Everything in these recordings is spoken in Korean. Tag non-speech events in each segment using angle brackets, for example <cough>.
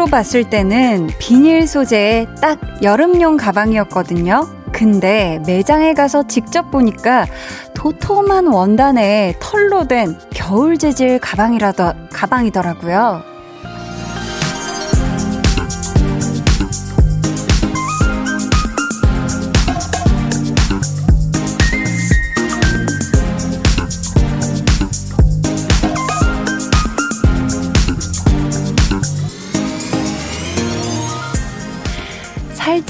화면으로 봤을 때는 비닐 소재의 딱 여름용 가방이었거든요. 근데 매장에 가서 직접 보니까 도톰한 원단에 털로 된 겨울 재질 가방이라더 가방이더라고요.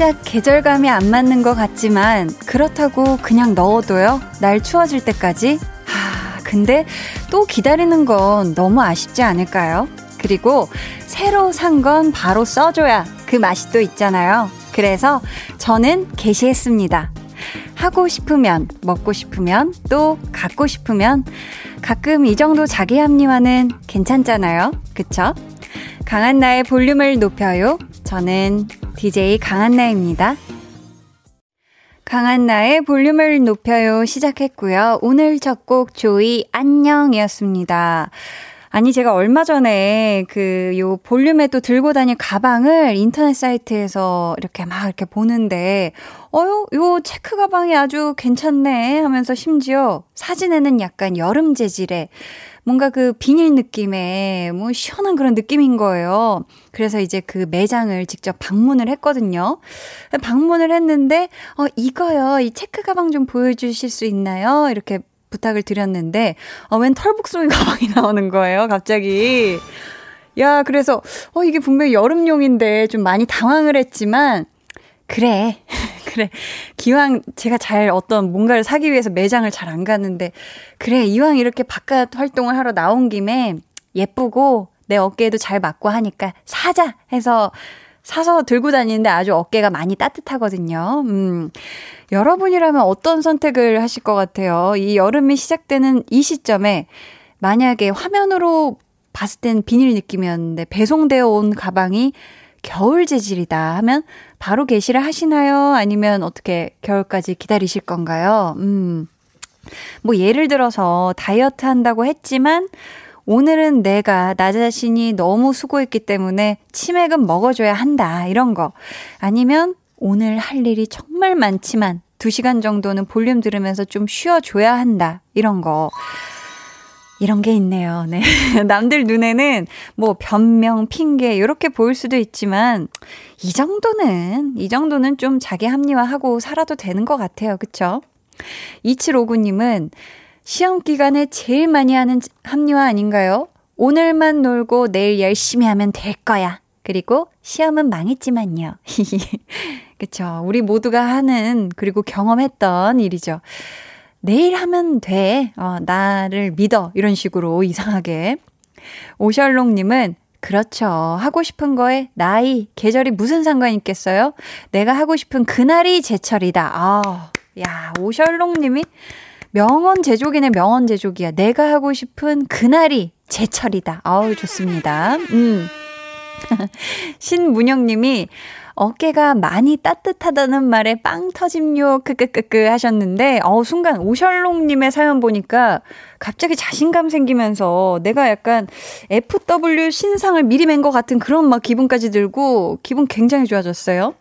살짝 계절감이 안 맞는 것 같지만 그렇다고 그냥 넣어둬요. 날 추워질 때까지. 하, 근데 또 기다리는 건 너무 아쉽지 않을까요? 그리고 새로 산 건 바로 써줘야 그 맛이 또 있잖아요. 그래서 저는 게시했습니다. 하고 싶으면, 먹고 싶으면, 또 갖고 싶으면, 가끔 이 정도 자기 합리화는 괜찮잖아요. 그쵸? 강한 나의 볼륨을 높여요. 저는 DJ 강한나입니다. 강한나의 볼륨을 높여요 시작했고요. 오늘 첫 곡 조이 안녕이었습니다. 아니 제가 얼마 전에 그 요 볼륨에 또 들고 다닐 가방을 인터넷 사이트에서 이렇게 막 이렇게 보는데 어요 요 체크 가방이 아주 괜찮네 하면서 심지어 사진에는 약간 여름 재질의 뭔가 그 비닐 느낌의 뭐 시원한 그런 느낌인 거예요. 그래서 이제 그 매장을 직접 방문을 했거든요. 방문을 했는데, 어, 이거요. 이 체크 가방 좀 보여주실 수 있나요? 이렇게 부탁을 드렸는데, 어, 웬 털북송이 가방이 <laughs> 나오는 거예요. 갑자기. 야, 그래서, 어, 이게 분명히 여름용인데 좀 많이 당황을 했지만, 그래. <laughs> 그래. 기왕 제가 잘 어떤 뭔가를 사기 위해서 매장을 잘 안 가는데, 그래. 이왕 이렇게 바깥 활동을 하러 나온 김에 예쁘고 내 어깨에도 잘 맞고 하니까 사자! 해서 사서 들고 다니는데 아주 어깨가 많이 따뜻하거든요. 음. 여러분이라면 어떤 선택을 하실 것 같아요? 이 여름이 시작되는 이 시점에 만약에 화면으로 봤을 땐 비닐 느낌이었는데 배송되어 온 가방이 겨울 재질이다 하면 바로 게시를 하시나요? 아니면 어떻게 겨울까지 기다리실 건가요? 음. 뭐 예를 들어서 다이어트 한다고 했지만 오늘은 내가 나 자신이 너무 수고했기 때문에 치맥은 먹어줘야 한다. 이런 거. 아니면 오늘 할 일이 정말 많지만 2시간 정도는 볼륨 들으면서 좀 쉬어줘야 한다. 이런 거. 이런 게 있네요. 네. <laughs> 남들 눈에는 뭐 변명, 핑계, 이렇게 보일 수도 있지만, 이 정도는, 이 정도는 좀 자기 합리화하고 살아도 되는 것 같아요. 그쵸? 2759님은 시험 기간에 제일 많이 하는 합리화 아닌가요? 오늘만 놀고 내일 열심히 하면 될 거야. 그리고 시험은 망했지만요. <laughs> 그쵸. 우리 모두가 하는, 그리고 경험했던 일이죠. 내일 하면 돼. 어, 나를 믿어. 이런 식으로 이상하게. 오셜롱님은 그렇죠. 하고 싶은 거에 나이, 계절이 무슨 상관 있겠어요? 내가 하고 싶은 그날이 제철이다. 아, 야, 오셜롱님이 명언 제조기네 명언 제조기야. 내가 하고 싶은 그날이 제철이다. 아우, 좋습니다. 음. <laughs> 신문영님이 어깨가 많이 따뜻하다는 말에 빵 터짐요, 크크크크 하셨는데, 어 순간 오셜롱 님의 사연 보니까 갑자기 자신감 생기면서 내가 약간 FW 신상을 미리 맨 것 같은 그런 막 기분까지 들고 기분 굉장히 좋아졌어요.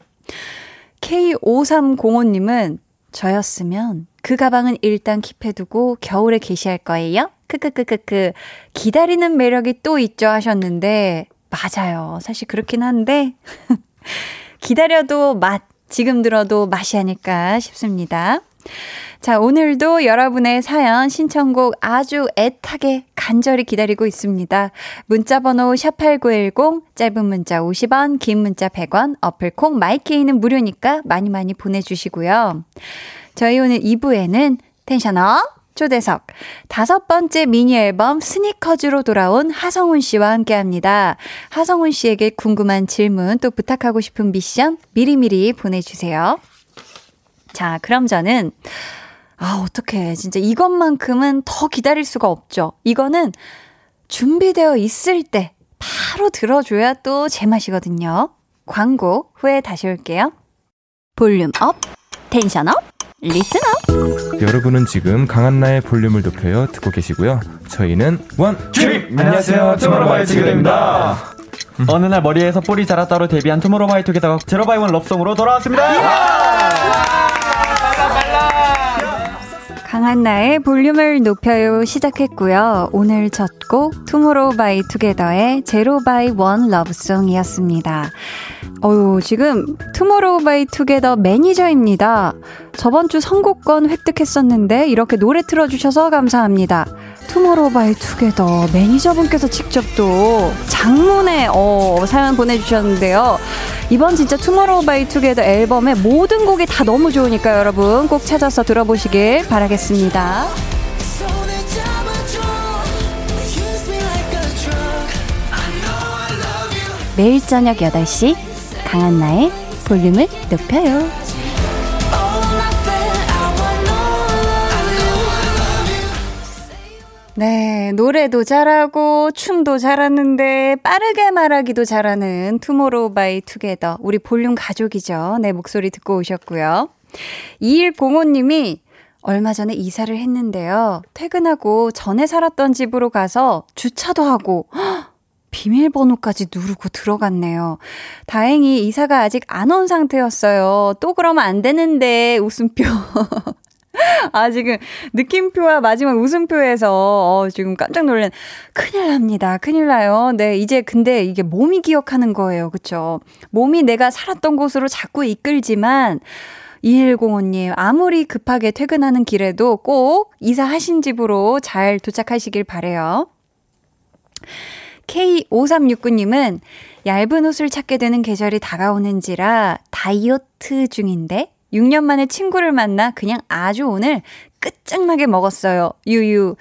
K5305 님은 저였으면 그 가방은 일단 킵해두고 겨울에 게시할 거예요? 크크크크크. 기다리는 매력이 또 있죠 하셨는데, 맞아요. 사실 그렇긴 한데, <laughs> 기다려도 맛, 지금 들어도 맛이 아닐까 싶습니다. 자, 오늘도 여러분의 사연, 신청곡 아주 애타게 간절히 기다리고 있습니다. 문자번호 샵8910, 짧은 문자 50원, 긴 문자 100원, 어플콩, 마이케이는 무료니까 많이 많이 보내주시고요. 저희 오늘 2부에는 텐션업! 초대석 다섯 번째 미니 앨범 스니커즈로 돌아온 하성훈 씨와 함께 합니다. 하성훈 씨에게 궁금한 질문 또 부탁하고 싶은 미션 미리미리 보내주세요. 자, 그럼 저는 아, 어떡해. 진짜 이것만큼은 더 기다릴 수가 없죠. 이거는 준비되어 있을 때 바로 들어줘야 또 제맛이거든요. 광고 후에 다시 올게요. volume up, tension up. listener. 여러분은 지금 강한나의 볼륨을 높여요. 듣고 계시고요. 저희는 one dream 안녕하세요. 투모로우바이 투게더입니다. 어느 날 머리에서 뿔이 자랐다로 데뷔한 투모로우바이투게더 zero by one love song으로 돌아왔습니다. 강한나의 볼륨을 높여요 시작했고요. 오늘 첫 곡 투모로우 바이 투게더의 zero by one love song이었습니다. 어유 지금 투모로우 바이 투게더 매니저입니다. 저번 주 선곡권 획득했었는데 이렇게 노래 틀어주셔서 감사합니다. 투모로우 바이 투게더 매니저분께서 직접 또 장문에 어, 사연 보내주셨는데요. 이번 진짜 투모로우 바이 투게더 앨범의 모든 곡이 다 너무 좋으니까 여러분 꼭 찾아서 들어보시길 바라겠습니다. 매일 저녁 8시 강한나의 볼륨을 높여요. 네, 노래도 잘하고 춤도 잘하는데 빠르게 말하기도 잘하는 투모로우 바이 투게더 우리 볼륨 가족이죠. 네, 목소리 듣고 오셨고요. 2105님이 얼마 전에 이사를 했는데요. 퇴근하고 전에 살았던 집으로 가서 주차도 하고 <gasps> 비밀번호까지 누르고 들어갔네요. 다행히 이사가 아직 안 온 상태였어요. 또 그러면 안 되는데 웃음표. <laughs> 아, 지금 느낌표와 마지막 웃음표에서 어, 지금 깜짝 놀란 큰일 납니다. 큰일 나요. 네, 이제 근데 이게 몸이 기억하는 거예요. 그쵸? 몸이 내가 살았던 곳으로 자꾸 이끌지만 2105님, 아무리 급하게 퇴근하는 길에도 꼭 이사하신 집으로 잘 도착하시길 바래요. K5369님은 얇은 옷을 찾게 되는 계절이 다가오는지라 다이어트 중인데 6년 만에 친구를 만나 그냥 아주 오늘 끝장나게 먹었어요. 유유.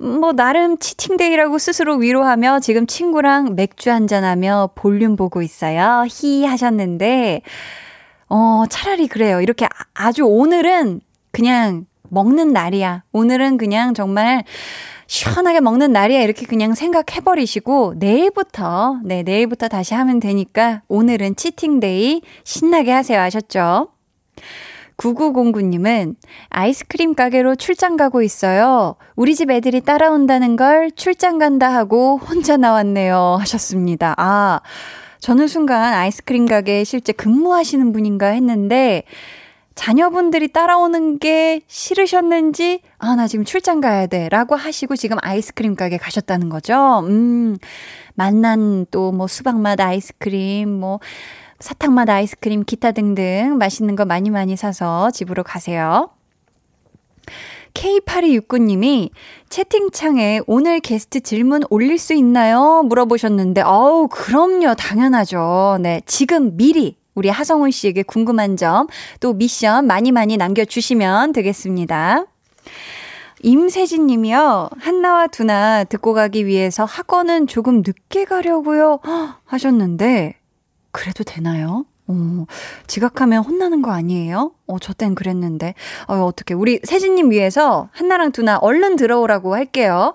뭐, 나름 치팅데이라고 스스로 위로하며 지금 친구랑 맥주 한잔하며 볼륨 보고 있어요. 히 하셨는데, 어, 차라리 그래요. 이렇게 아, 아주 오늘은 그냥 먹는 날이야. 오늘은 그냥 정말 시원하게 먹는 날이야. 이렇게 그냥 생각해버리시고, 내일부터, 네, 내일부터 다시 하면 되니까, 오늘은 치팅데이 신나게 하세요. 아셨죠? 9909님은 아이스크림 가게로 출장 가고 있어요. 우리 집 애들이 따라온다는 걸 출장 간다 하고 혼자 나왔네요. 하셨습니다. 아, 저는 순간 아이스크림 가게에 실제 근무하시는 분인가 했는데, 자녀분들이 따라오는 게 싫으셨는지, 아, 나 지금 출장 가야 돼. 라고 하시고 지금 아이스크림 가게 가셨다는 거죠. 음, 만난 또 뭐 수박맛 아이스크림, 뭐, 사탕맛 아이스크림, 기타 등등 맛있는 거 많이 많이 사서 집으로 가세요. K8269님이 채팅창에 오늘 게스트 질문 올릴 수 있나요? 물어보셨는데, 어우, 그럼요. 당연하죠. 네. 지금 미리 우리 하성훈 씨에게 궁금한 점, 또 미션 많이 많이 남겨주시면 되겠습니다. 임세진 님이요. 한나와 두나 듣고 가기 위해서 학원은 조금 늦게 가려고요. <gasps> 하셨는데, 그래도 되나요? 어, 지각하면 혼나는 거 아니에요? 어, 저 땐 그랬는데. 어, 어떻게 우리 세진님 위해서 한나랑 두나 얼른 들어오라고 할게요.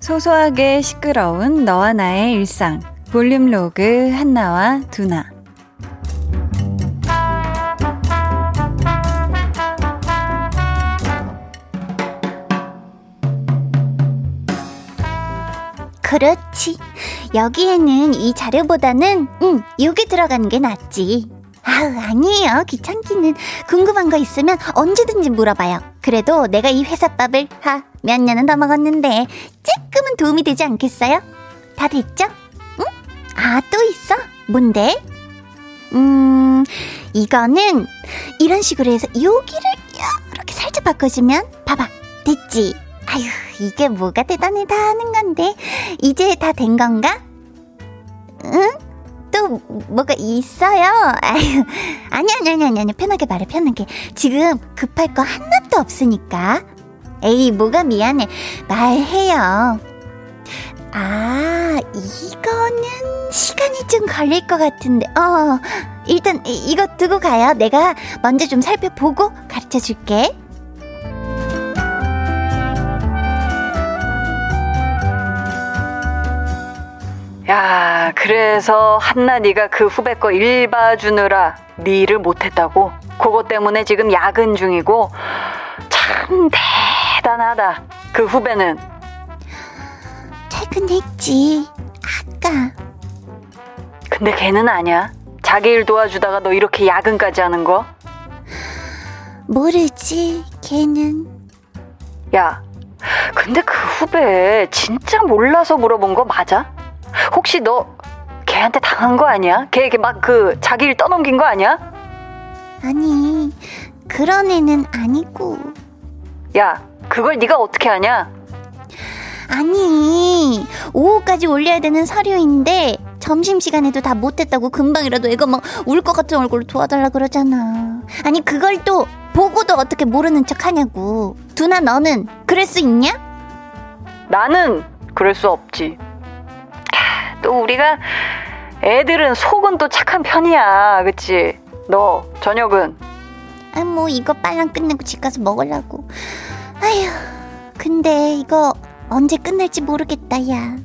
소소하게 시끄러운 너와 나의 일상. 볼륨 로그 한나와 두나. 그렇지. 여기에는 이 자료보다는, 응, 여기 들어가는 게 낫지. 아우, 아니에요. 귀찮기는. 궁금한 거 있으면 언제든지 물어봐요. 그래도 내가 이 회사밥을, 하, 몇 년은 더 먹었는데, 조금은 도움이 되지 않겠어요? 다 됐죠? 응? 아, 또 있어? 뭔데? 음, 이거는, 이런 식으로 해서 여기를 이렇게 살짝 바꿔주면, 봐봐. 됐지? 아휴, 이게 뭐가 대단하다 하는 건데, 이제 다 된 건가? 응? 또 뭐가 있어요? 아휴, 아니, 아니, 아니, 아니, 아니, 편하게 말해, 편하게. 지금 급할 거 하나도 없으니까. 에이, 뭐가 미안해. 말해요. 아, 이거는 시간이 좀 걸릴 것 같은데, 어, 일단 이, 이거 두고 가요. 내가 먼저 좀 살펴보고 가르쳐 줄게. 야, 야, 그래서 한나 네가 그 후배 거 일 봐주느라 네 일을 못했다고? 그것 때문에 지금 야근 중이고 참 대단하다. 그 후배는 퇴근했지. 아까. 근데 걔는 아니야. 자기 일 도와주다가 너 이렇게 야근까지 하는 거? 모르지, 걔는. 야, 근데 그 후배 진짜 몰라서 물어본 거 맞아? 혹시 너 걔한테 당한 거 아니야? 걔 막 그 자기 일 떠넘긴 거 아니야? 아니, 그런 애는 아니고. 야, 그걸 네가 어떻게 하냐? 아니, 오후까지 올려야 되는 서류인데 점심시간에도 다 못했다고 금방이라도 애가 막 울 것 같은 얼굴로 도와달라 그러잖아. 아니, 그걸 또 보고도 어떻게 모르는 척 하냐고. 두나 너는 그럴 수 있냐? 나는 그럴 수 없지. 또 우리가 애들은 속은 또 착한 편이야. 그치? 너 저녁은 아, 뭐 이거 빨랑 끝내고 집 가서 먹으려고. 아휴, 근데 이거 언제 끝날지 모르겠다, 야.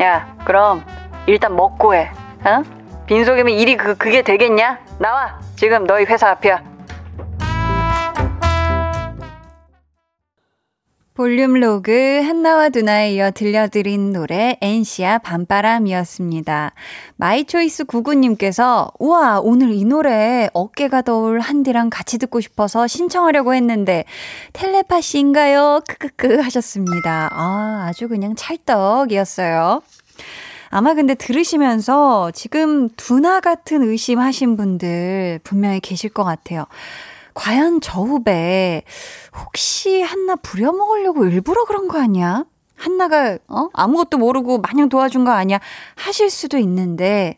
야, 그럼 일단 먹고 해. 어? 빈속이면 일이 그 그게 되겠냐? 나와. 지금 너희 회사 앞이야. 볼륨 로그 한나와 두나에 이어 들려드린 노래 엔시아 밤바람이었습니다. my choice 구구님께서 우와 오늘 이 노래 어깨가 더울 한디랑 같이 듣고 싶어서 신청하려고 했는데 텔레파시인가요? 크크크 하셨습니다. 아 아주 그냥 찰떡이었어요. 아마 근데 들으시면서 지금 두나 같은 의심하신 분들 분명히 계실 것 같아요. 과연 저 후배 혹시 한나 부려먹으려고 일부러 그런 거 아니야? 한나가 어? 아무것도 모르고 마냥 도와준 거 아니야? 하실 수도 있는데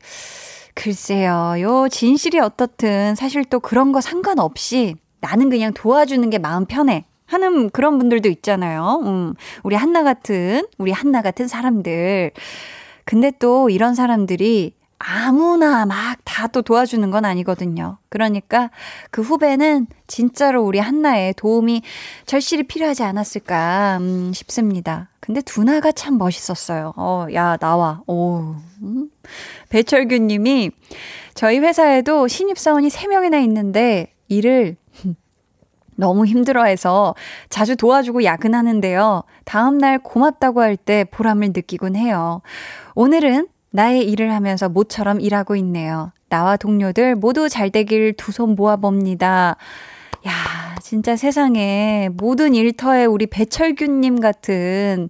글쎄요. 요 진실이 어떻든 사실 또 그런 거 상관없이 나는 그냥 도와주는 게 마음 편해. 하는 그런 분들도 있잖아요. 음, 우리 한나 같은, 우리 한나 같은 사람들. 근데 또 이런 사람들이 아무나 막 다 또 도와주는 건 아니거든요. 그러니까 그 후배는 진짜로 우리 한나의 도움이 절실히 필요하지 않았을까 음, 싶습니다. 근데 두나가 참 멋있었어요. 어, 야, 나와. 오. 음. 배철규 님이 저희 회사에도 신입사원이 3명이나 있는데 일을 너무 힘들어해서 자주 도와주고 야근하는데요. 다음날 고맙다고 할 때 보람을 느끼곤 해요. 오늘은 나의 일을 하면서 모처럼 일하고 있네요. 나와 동료들 모두 잘 되길 두 손 모아봅니다. 야, 진짜 세상에 모든 일터에 우리 배철규님 같은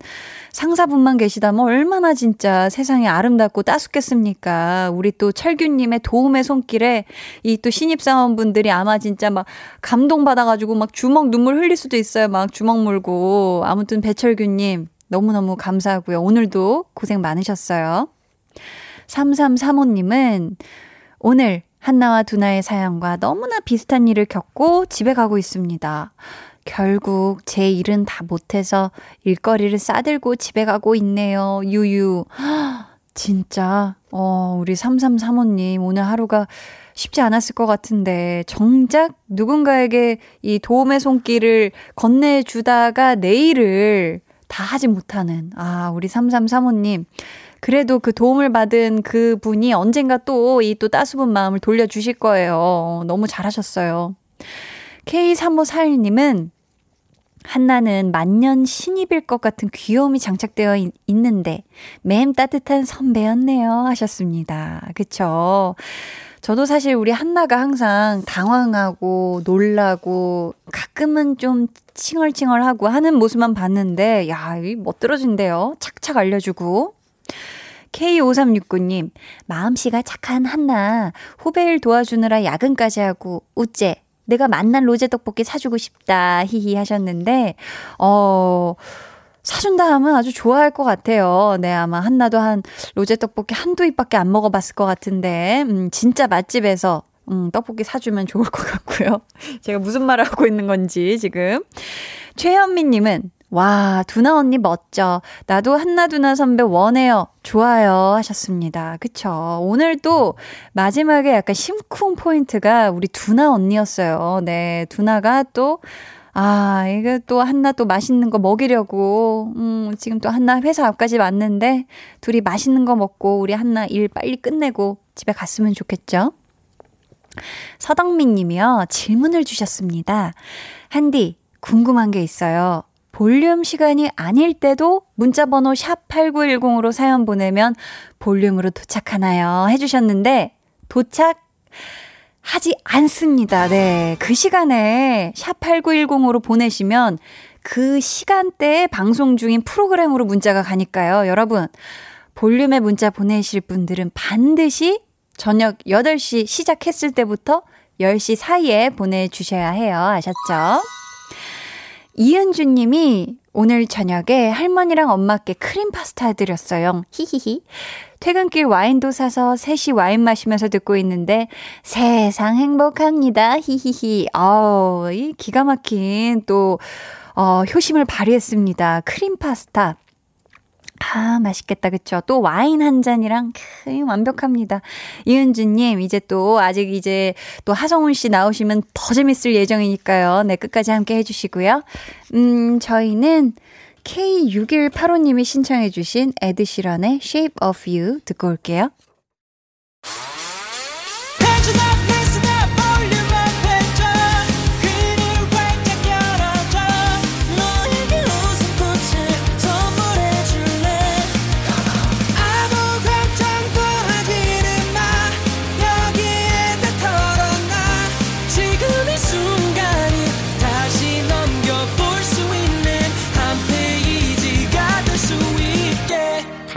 상사분만 계시다면 얼마나 진짜 세상에 아름답고 따숩겠습니까? 우리 또 철규님의 도움의 손길에 이 또 신입사원분들이 아마 진짜 막 감동받아가지고 막 주먹 눈물 흘릴 수도 있어요. 막 주먹 물고. 아무튼 배철규님 너무너무 감사하고요. 오늘도 고생 많으셨어요. 3335님은 오늘 한나와 두나의 사연과 너무나 비슷한 일을 겪고 집에 가고 있습니다. 결국 제 일은 다 못해서 일거리를 싸들고 집에 가고 있네요. 유유. <gasps> 진짜, 어, 우리 3335님 오늘 하루가 쉽지 않았을 것 같은데, 정작 누군가에게 이 도움의 손길을 건네주다가 내일을 다 하지 못하는, 아, 우리 3335님. 그래도 그 도움을 받은 그 분이 언젠가 또 이 또 따스분 마음을 돌려주실 거예요. 너무 잘하셨어요. K3541님은 한나는 만년 신입일 것 같은 귀여움이 장착되어 있, 는데 맴 따뜻한 선배였네요 하셨습니다. 그쵸? 저도 사실 우리 한나가 항상 당황하고 놀라고 가끔은 좀 칭얼칭얼하고 하는 모습만 봤는데 야, 이 멋들어진대요. 착착 알려주고. K5369님, 마음씨가 착한 한나, 후배일 도와주느라 야근까지 하고, 우째, 내가 만난 로제 떡볶이 사주고 싶다, 히히 하셨는데, 어, 사준다 하면 아주 좋아할 것 같아요. 네, 아마 한나도 한 로제 떡볶이 한두 입밖에 안 먹어봤을 것 같은데, 음, 진짜 맛집에서 음, 떡볶이 사주면 좋을 것 같고요. <laughs> 제가 무슨 말을 하고 있는 건지 지금. 최현미님은 와, 두나 언니 멋져. 나도 한나두나 선배 원해요. 좋아요. 하셨습니다. 그쵸. 오늘 또 마지막에 약간 심쿵 포인트가 우리 두나 언니였어요. 네, 두나가 또, 아, 이거 또 한나 또 맛있는 거 먹이려고, 음, 지금 또 한나 회사 앞까지 왔는데, 둘이 맛있는 거 먹고, 우리 한나 일 빨리 끝내고 집에 갔으면 좋겠죠? 서덕민 님이요, 질문을 주셨습니다. 한디, 궁금한 게 있어요. 볼륨 시간이 아닐 때도 문자번호 샵8910으로 사연 보내면 볼륨으로 도착하나요? 해주셨는데, 도착 하지 않습니다. 네. 그 시간에 샵8910으로 보내시면 그 시간대에 방송 중인 프로그램으로 문자가 가니까요. 여러분, 볼륨에 문자 보내실 분들은 반드시 저녁 8시 시작했을 때부터 10시 사이에 보내주셔야 해요. 아셨죠? 이은주 님이 오늘 저녁에 할머니랑 엄마께 크림 파스타 해드렸어요. 히히히. 퇴근길 와인도 사서 셋이 와인 마시면서 듣고 있는데 세상 행복합니다. 히히히. 아우, 이 기가 막힌 또, 어, 효심을 발휘했습니다. 크림 파스타. 아, 맛있겠다. 그쵸? 또 와인 한 잔이랑 크, 완벽합니다. 이은주님, 이제 또 아직 이제 또 하성훈 씨 나오시면 더 재밌을 예정이니까요. 네, 끝까지 함께 해주시고요. 음, 저희는 K6185님이 신청해주신 에드시런의 Shape of You 듣고 올게요.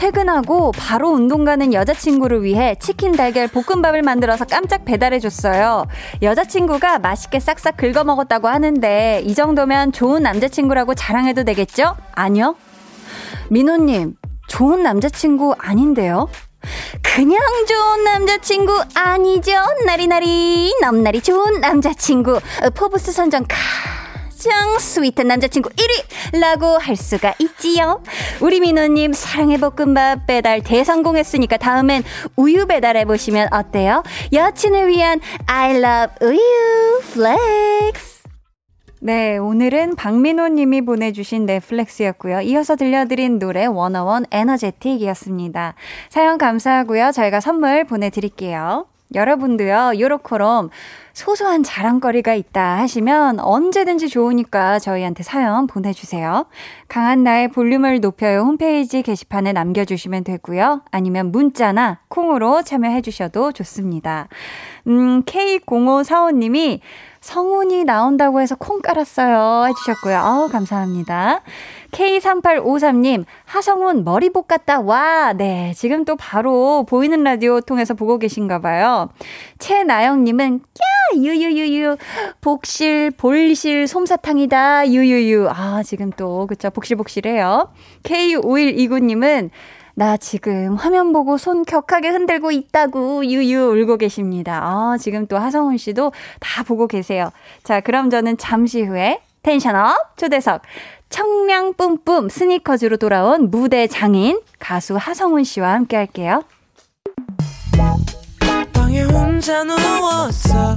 퇴근하고 바로 운동 가는 여자친구를 위해 치킨 달걀 볶음밥을 만들어서 깜짝 배달해줬어요. 여자친구가 맛있게 싹싹 긁어 먹었다고 하는데 이 정도면 좋은 남자친구라고 자랑해도 되겠죠? 아니요. 민호님, 좋은 남자친구 아닌데요? 그냥 좋은 남자친구 아니죠? 나리나리, 넘나리 좋은 남자친구. 포브스 선정 카. 가장 sweet한 남자친구 1위라고 할 수가 있지요. 우리 민호님 사랑의 볶음밥 배달 대성공했으니까 다음엔 우유 배달해 보시면 어때요? 여친을 위한 I love 우유 flex. 네, 오늘은 박민호 님이 보내주신 넷플렉스였고요. 이어서 들려드린 노래 워너원 Energetic이었습니다. 사연 감사하고요. 저희가 선물 보내드릴게요. 여러분도요, 요렇게럼 소소한 자랑거리가 있다 하시면 언제든지 좋으니까 저희한테 사연 보내주세요. 강한 나의 볼륨을 높여요 홈페이지 게시판에 남겨주시면 되고요. 아니면 문자나 콩으로 참여해주셔도 좋습니다. 음, K0545님이 성훈이 나온다고 해서 콩 깔았어요. 해주셨고요. 아우, 감사합니다. K3853님, 하성훈 머리 볶았다. 와, 네. 지금 또 바로 보이는 라디오 통해서 보고 계신가 봐요. 최나영님은, 야, 유유유유. 복실, 볼실, 솜사탕이다. 유유유. 아, 지금 또, 그쵸. 복실복실해요. K5129님은, 나 지금 화면 보고 손 격하게 흔들고 있다고 유유 울고 계십니다. 아, 지금 또 하성훈 씨도 다 보고 계세요. 자, 그럼 저는 잠시 후에 텐션업 초대석 청량 뿜뿜 스니커즈로 돌아온 무대 장인 가수 하성훈 씨와 함께 할게요. 방에 혼자 누웠어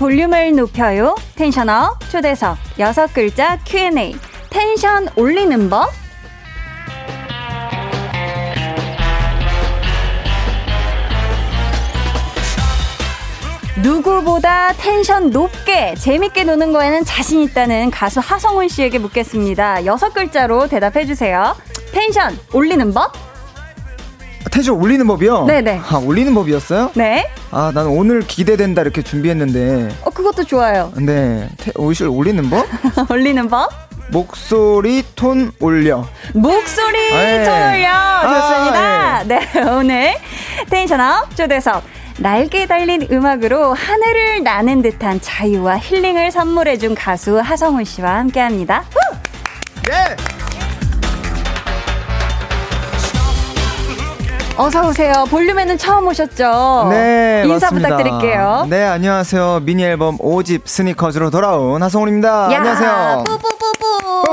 볼륨을 높여요. tension up 초대석 여섯 글자 Q&A tension 올리는 법 누구보다 텐션 높게 재밌게 노는 거에는 자신 있다는 가수 하성운 씨에게 묻겠습니다. 여섯 글자로 대답해 주세요. 텐션 올리는 법? 텐션 올리는 법이요? 네네. 아, 올리는 법이었어요? 네. 아, 나는 오늘 기대된다 이렇게 준비했는데. 어, 그것도 좋아요. 네. 테, 옷을 올리는 법? <laughs> 올리는 법? 목소리 톤 올려. 목소리 네. 톤 올려. 좋습니다. 아, 네, <laughs> 오늘 텐션업 초대석. 날개 달린 음악으로 하늘을 나는 듯한 자유와 힐링을 선물해준 가수 하성훈 씨와 함께 합니다. 네! 어서 오세요. 볼륨에는 처음 오셨죠? 네, 인사 맞습니다. 부탁드릴게요. 네, 안녕하세요. 미니 앨범 5집 스니커즈로 돌아온 하성훈입니다. 야, 안녕하세요. 뿌뿌뿌뿌.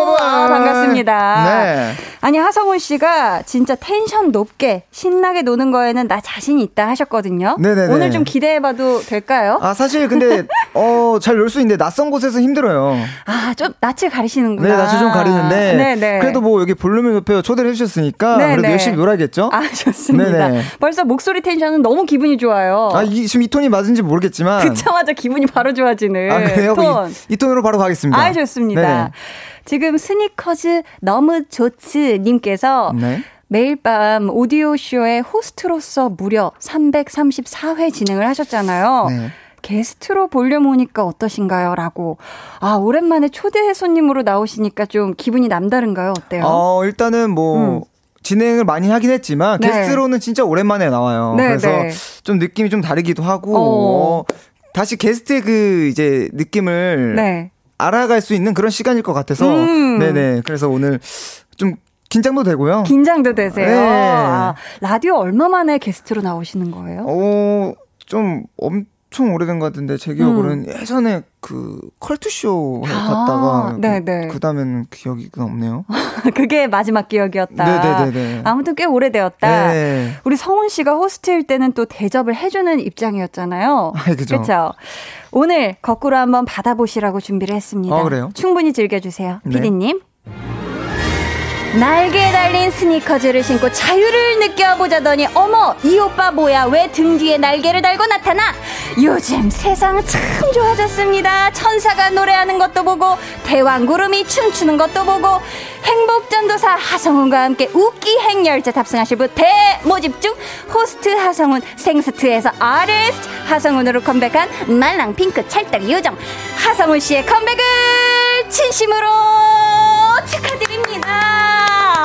아, 반갑습니다. 네. 아니, 하성훈 씨가 진짜 텐션 높게 신나게 노는 거에는 나 자신 있다 하셨거든요. 네네네. 오늘 좀 기대해봐도 될까요? 아, 사실 근데, <laughs> 어, 잘 놀 수 있는데 낯선 곳에서 힘들어요. 아, 좀 낯을 가리시는구나. 네, 낯을 좀 가리는데. 네네. 그래도 뭐 여기 볼륨을 높여 초대를 해주셨으니까. 네네. 그래도 열심히 놀아야겠죠? 아, 좋습니다. 네네. 벌써 목소리 텐션은 너무 기분이 좋아요. 아, 이, 지금 이 톤이 맞은지 모르겠지만. 듣자마자 기분이 바로 좋아지는 아, 그래요? 톤. 이, 이 톤으로 바로 가겠습니다. 아, 좋습니다. 네네. 지금 스니커즈 너무 좋지 님께서 네. 매일 밤 오디오쇼의 호스트로서 무려 334회 진행을 하셨잖아요. 네. 게스트로 볼륨 오니까 어떠신가요? 라고. 아, 오랜만에 초대 손님으로 나오시니까 좀 기분이 남다른가요? 어때요? 어, 일단은 뭐, 음. 진행을 많이 하긴 했지만, 네. 게스트로는 진짜 오랜만에 나와요. 네, 그래서 네. 좀 느낌이 좀 다르기도 하고, 어. 어, 다시 게스트의 그 이제 느낌을 네. 알아갈 수 있는 그런 시간일 것 같아서, 음. 네네. 그래서 오늘 좀 긴장도 되고요. 긴장도 되세요. 네. 아, 라디오 얼마 만에 게스트로 나오시는 거예요? 어, 좀 엄 청 오래된 것 같은데, 제 기억으로는 예전에 그 컬투쇼 음. 아, 갔다가, 네네. 그 다음에는 기억이 없네요. <laughs> 그게 마지막 기억이었다. 네네네네. 아무튼 꽤 오래되었다. 네. 우리 성훈 씨가 호스트일 때는 또 대접을 해주는 입장이었잖아요. 아, 그죠. 오늘 거꾸로 한번 받아보시라고 준비를 했습니다. 아? 충분히 즐겨주세요. 네. 피디님. 날개 달린 스니커즈를 신고 자유를 느껴보자더니 어머 이 오빠 뭐야? 왜 등 뒤에 날개를 달고 나타나? 요즘 세상 참 좋아졌습니다. 천사가 노래하는 것도 보고 대왕구름이 춤추는 것도 보고 행복전도사 하성훈과 함께 웃기 행열차 탑승하실 분 대모집 중 호스트 하성훈 생스트에서 아리스트 하성훈으로 컴백한 말랑 핑크 찰떡 요정 하성훈 씨의 컴백을 진심으로 축하드립니다.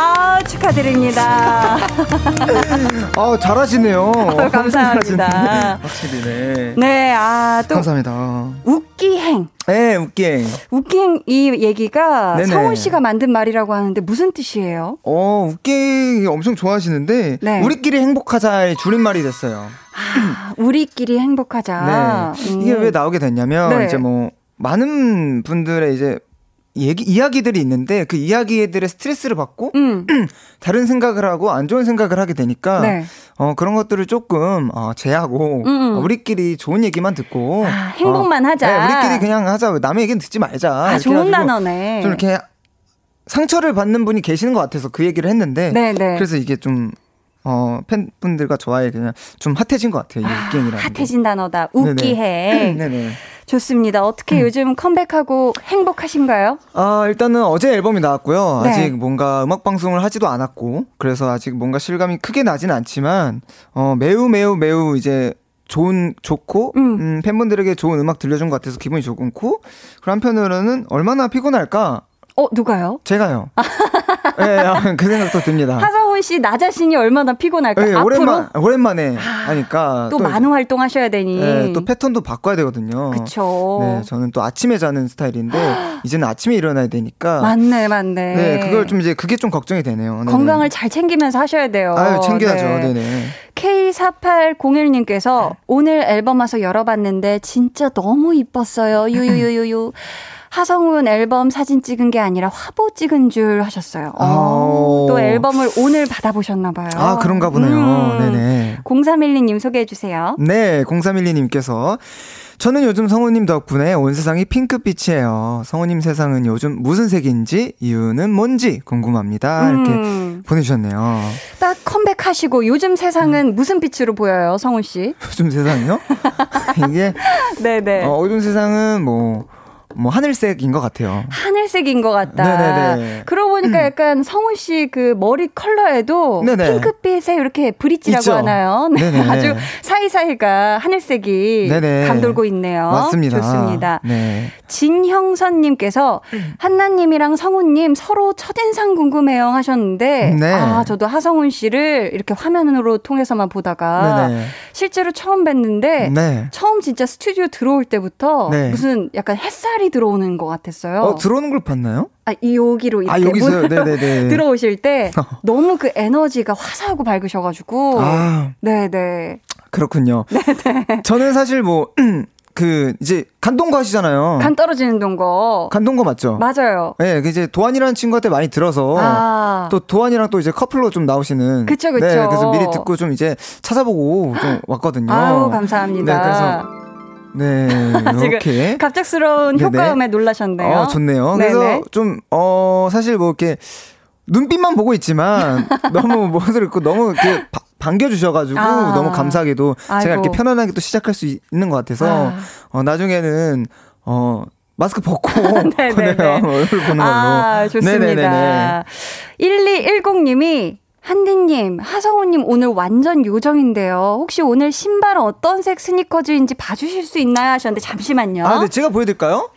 아, 축하드립니다. <laughs> 아, 잘하시네요. 감사합니다. <laughs> 잘하시네. 확실히, 네. 네, 아, 또 감사합니다. 웃기행. 네, 웃게. 웃기행 이 얘기가 네네. 성훈 씨가 만든 말이라고 하는데 무슨 뜻이에요? 어, 웃게 엄청 좋아하시는데, 네. 우리끼리 행복하자의 줄임말이 됐어요. 아, 우리끼리 행복하자. 네. 음. 이게 왜 나오게 됐냐면, 네. 이제 뭐, 많은 분들의 이제, 얘기, 이야기들이 있는데, 그 이야기들의 스트레스를 받고, 음, <clears throat> 다른 생각을 하고, 안 좋은 생각을 하게 되니까, 네. 어, 그런 것들을 조금, 어, 제하고, 음. 어, 우리끼리 좋은 얘기만 듣고, 아, 행복만 어, 하자. 네, 우리끼리 그냥 하자. 남의 얘기는 듣지 말자. 아, 좋은 단어네. 좀 이렇게 상처를 받는 분이 계시는 것 같아서 그 얘기를 했는데 네, 네. 그래서 이게 좀 어, 팬분들과 좋아해 그냥 좀 핫해진 것 같아요. 이 웃기행이라는 게. 핫해진 단어다. 웃기행. 네네. <clears throat> 좋습니다. 어떻게 음. 요즘 컴백하고 행복하신가요? 아, 일단은 어제 앨범이 나왔고요. 네. 아직 뭔가 음악 방송을 하지도 않았고, 그래서 아직 뭔가 실감이 크게 나진 않지만, 어, 매우 매우 매우 이제 좋은, 좋고, 음. 음, 팬분들에게 좋은 음악 들려준 것 같아서 기분이 좋고, 그 한편으로는 얼마나 피곤할까? 어, 누가요? 제가요. <laughs> 예, 그 생각도 듭니다. 하성훈 씨 나 자신이 얼마나 피곤할까? 예, 앞으로 오랜만, 오랜만에 하니까. 또, 이제- 많은 활동하셔야 되니. 예, 또 패턴도 바꿔야 되거든요. 그쵸. 네, 저는 또 아침에 자는 스타일인데, <gasps> 이제는 아침에 일어나야 되니까. 맞네, 맞네. 네, 그걸 좀 이제 그게 좀 걱정이 되네요. 네네. 건강을 잘 챙기면서 하셔야 돼요. 아유, 챙겨야죠. 네. 네네. K4801님께서 오늘 앨범 와서 열어봤는데 진짜 너무 이뻤어요. 유유유유유. <laughs> 하성운 앨범 사진 찍은 게 아니라 화보 찍은 줄 하셨어요. 어, 아오. 또 앨범을 오늘 받아보셨나 봐요. 아, 그런가 보네요. 음. 네네. 0312님 소개해 주세요. 네, 0312님께서 저는 요즘 성우님 덕분에 온 세상이 핑크빛이에요. 성우님 세상은 요즘 무슨 색인지 이유는 뭔지 궁금합니다. 이렇게 음. 보내주셨네요. 딱 컴백하시고 요즘 세상은 무슨 빛으로 보여요, 성훈 씨? <laughs> 요즘 세상이요? <laughs> 이게 네네. 어, 요즘 세상은 뭐. 뭐 하늘색인 것 같아요. 하늘색인 것 같다. 네네네. 그러고 보니까 약간 성훈 씨 그 머리 컬러에도 네네. 핑크빛에 이렇게 브릿지라고 있죠. 하나요? <laughs> 네, 네네. 아주 사이사이가 하늘색이 네네. 감돌고 있네요. 맞습니다. 좋습니다. 네. 진형선님께서 한나님이랑 성훈님 서로 첫인상 궁금해요 하셨는데 네. 아 저도 하성훈 씨를 이렇게 화면으로 통해서만 보다가. 실제로 처음 뵀는데 네. 처음 진짜 스튜디오 들어올 때부터 네. 무슨 약간 햇살이 들어오는 것 같았어요. 어, 들어오는 걸 봤나요? 아, 이 여기로 이렇게 아, 여기서요? 문- 네네네. <laughs> 들어오실 때 <laughs> 너무 그 에너지가 화사하고 밝으셔가지고 아, 네네 그렇군요. <laughs> 저는 사실 뭐, <clears throat> 그, 이제, 간동거 하시잖아요. 간 떨어지는 동거 간동거 맞죠? 맞아요. 예, 그 이제 도안이라는 친구한테 많이 들어서 아. 또 도안이랑 또 이제 커플로 좀 나오시는 그쵸, 그쵸. 네, 그래서 미리 듣고 좀 이제 찾아보고 좀 왔거든요. 아우 감사합니다. 네, 그래서 네, <laughs> 이렇게 갑작스러운 네네. 효과음에 놀라셨네요. 어, 좋네요. 네네. 그래서 좀 어, 사실 뭐 이렇게 눈빛만 보고 있지만 <laughs> 너무 뭐들 있고 너무 이렇게 바- 반겨주셔가지고 아. 너무 감사하게도 제가 아이고. 이렇게 편안하게 또 시작할 수 있는 것 같아서 아. 어, 나중에는 어 마스크 벗고 <laughs> 네네네. 네, 얼굴 보는 걸로. 아, 좋습니다. 네네네네. 1210님이 한디님, 하성우님 오늘 완전 요정인데요. 혹시 오늘 신발 어떤 색 스니커즈인지 봐주실 수 있나요? 하셨는데 잠시만요. 아, 네, 제가 보여드릴까요?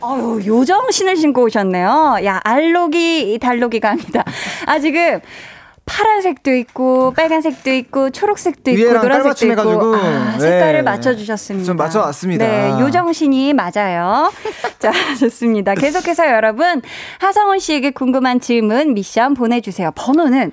아유, 요정 신을 신고 오셨네요. 야, 알록이, 달록이가 합니다. 아, 지금 파란색도 있고, 빨간색도 있고, 초록색도 있고, 노란색도 있고. 깔맞춤해가지고. 아, 색깔을 네. 맞춰주셨습니다. 좀 맞춰왔습니다. 네, 요정신이 맞아요. <laughs> 자, 좋습니다. 계속해서 여러분, 하성훈 씨에게 궁금한 질문, 미션 보내주세요. 번호는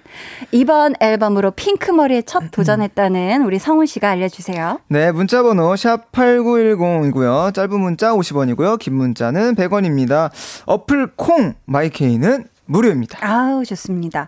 이번 앨범으로 핑크 머리에 첫 도전했다는 우리 성훈 씨가 알려주세요. 네, 문자번호 샵 8910이고요. 짧은 문자 50원이고요. 긴 문자는 100원입니다. 어플 콩 마이케이는 무료입니다. 아우, 좋습니다.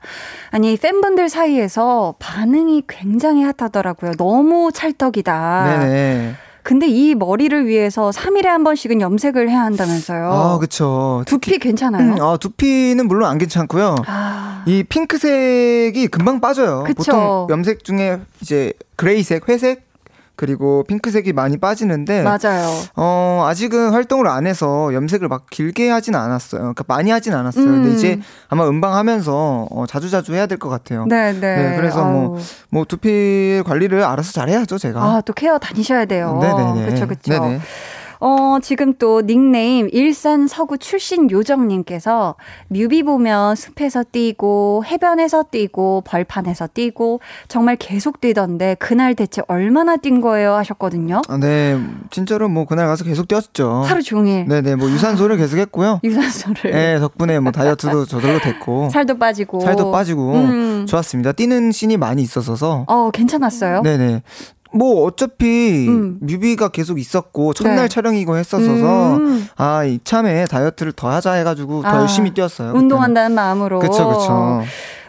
아니, 팬분들 사이에서 반응이 굉장히 핫하더라고요. 너무 찰떡이다. 네네. 근데 이 머리를 위해서 3일에 한 번씩은 염색을 해야 한다면서요. 아, 그쵸. 두피 괜찮아요? 음, 아, 두피는 물론 안 괜찮고요. 아, 이 핑크색이 금방 빠져요. 그쵸. 보통 염색 중에 이제 그레이색, 회색, 그리고 핑크색이 많이 빠지는데 맞아요. 어, 아직은 활동을 안 해서 염색을 막 길게 하진 않았어요. 그러니까 많이 하진 않았어요. 음. 근데 이제 아마 음방하면서 어, 자주자주 해야 될 것 같아요. 네, 네. 네, 그래서 뭐, 아우. 뭐 두피 관리를 알아서 잘 해야죠, 제가. 아, 또 케어 다니셔야 돼요. 네 네 네. 그쵸, 그쵸. 네네. 어, 지금 또 닉네임 일산 서구 출신 요정님께서 뮤비 보면 숲에서 뛰고 해변에서 뛰고 벌판에서 뛰고 정말 계속 뛰던데 그날 대체 얼마나 뛴 거예요 하셨거든요. 아, 네, 진짜로 뭐 그날 가서 계속 뛰었죠. 하루 종일 네 네, 뭐 유산소를 계속 했고요. <laughs> 유산소를 네, 덕분에 뭐 다이어트도 저절로 됐고. <laughs> 살도 빠지고 살도 빠지고 음. 좋았습니다. 뛰는 씬이 많이 있었어서. 어, 괜찮았어요? 네 네. 뭐 어차피 음. 뮤비가 계속 있었고 첫날 네. 촬영이고 했었어서 음. 아 이참에 다이어트를 더 하자 해가지고 더 아, 열심히 뛰었어요. 운동한다는 마음으로. 그쵸 그쵸.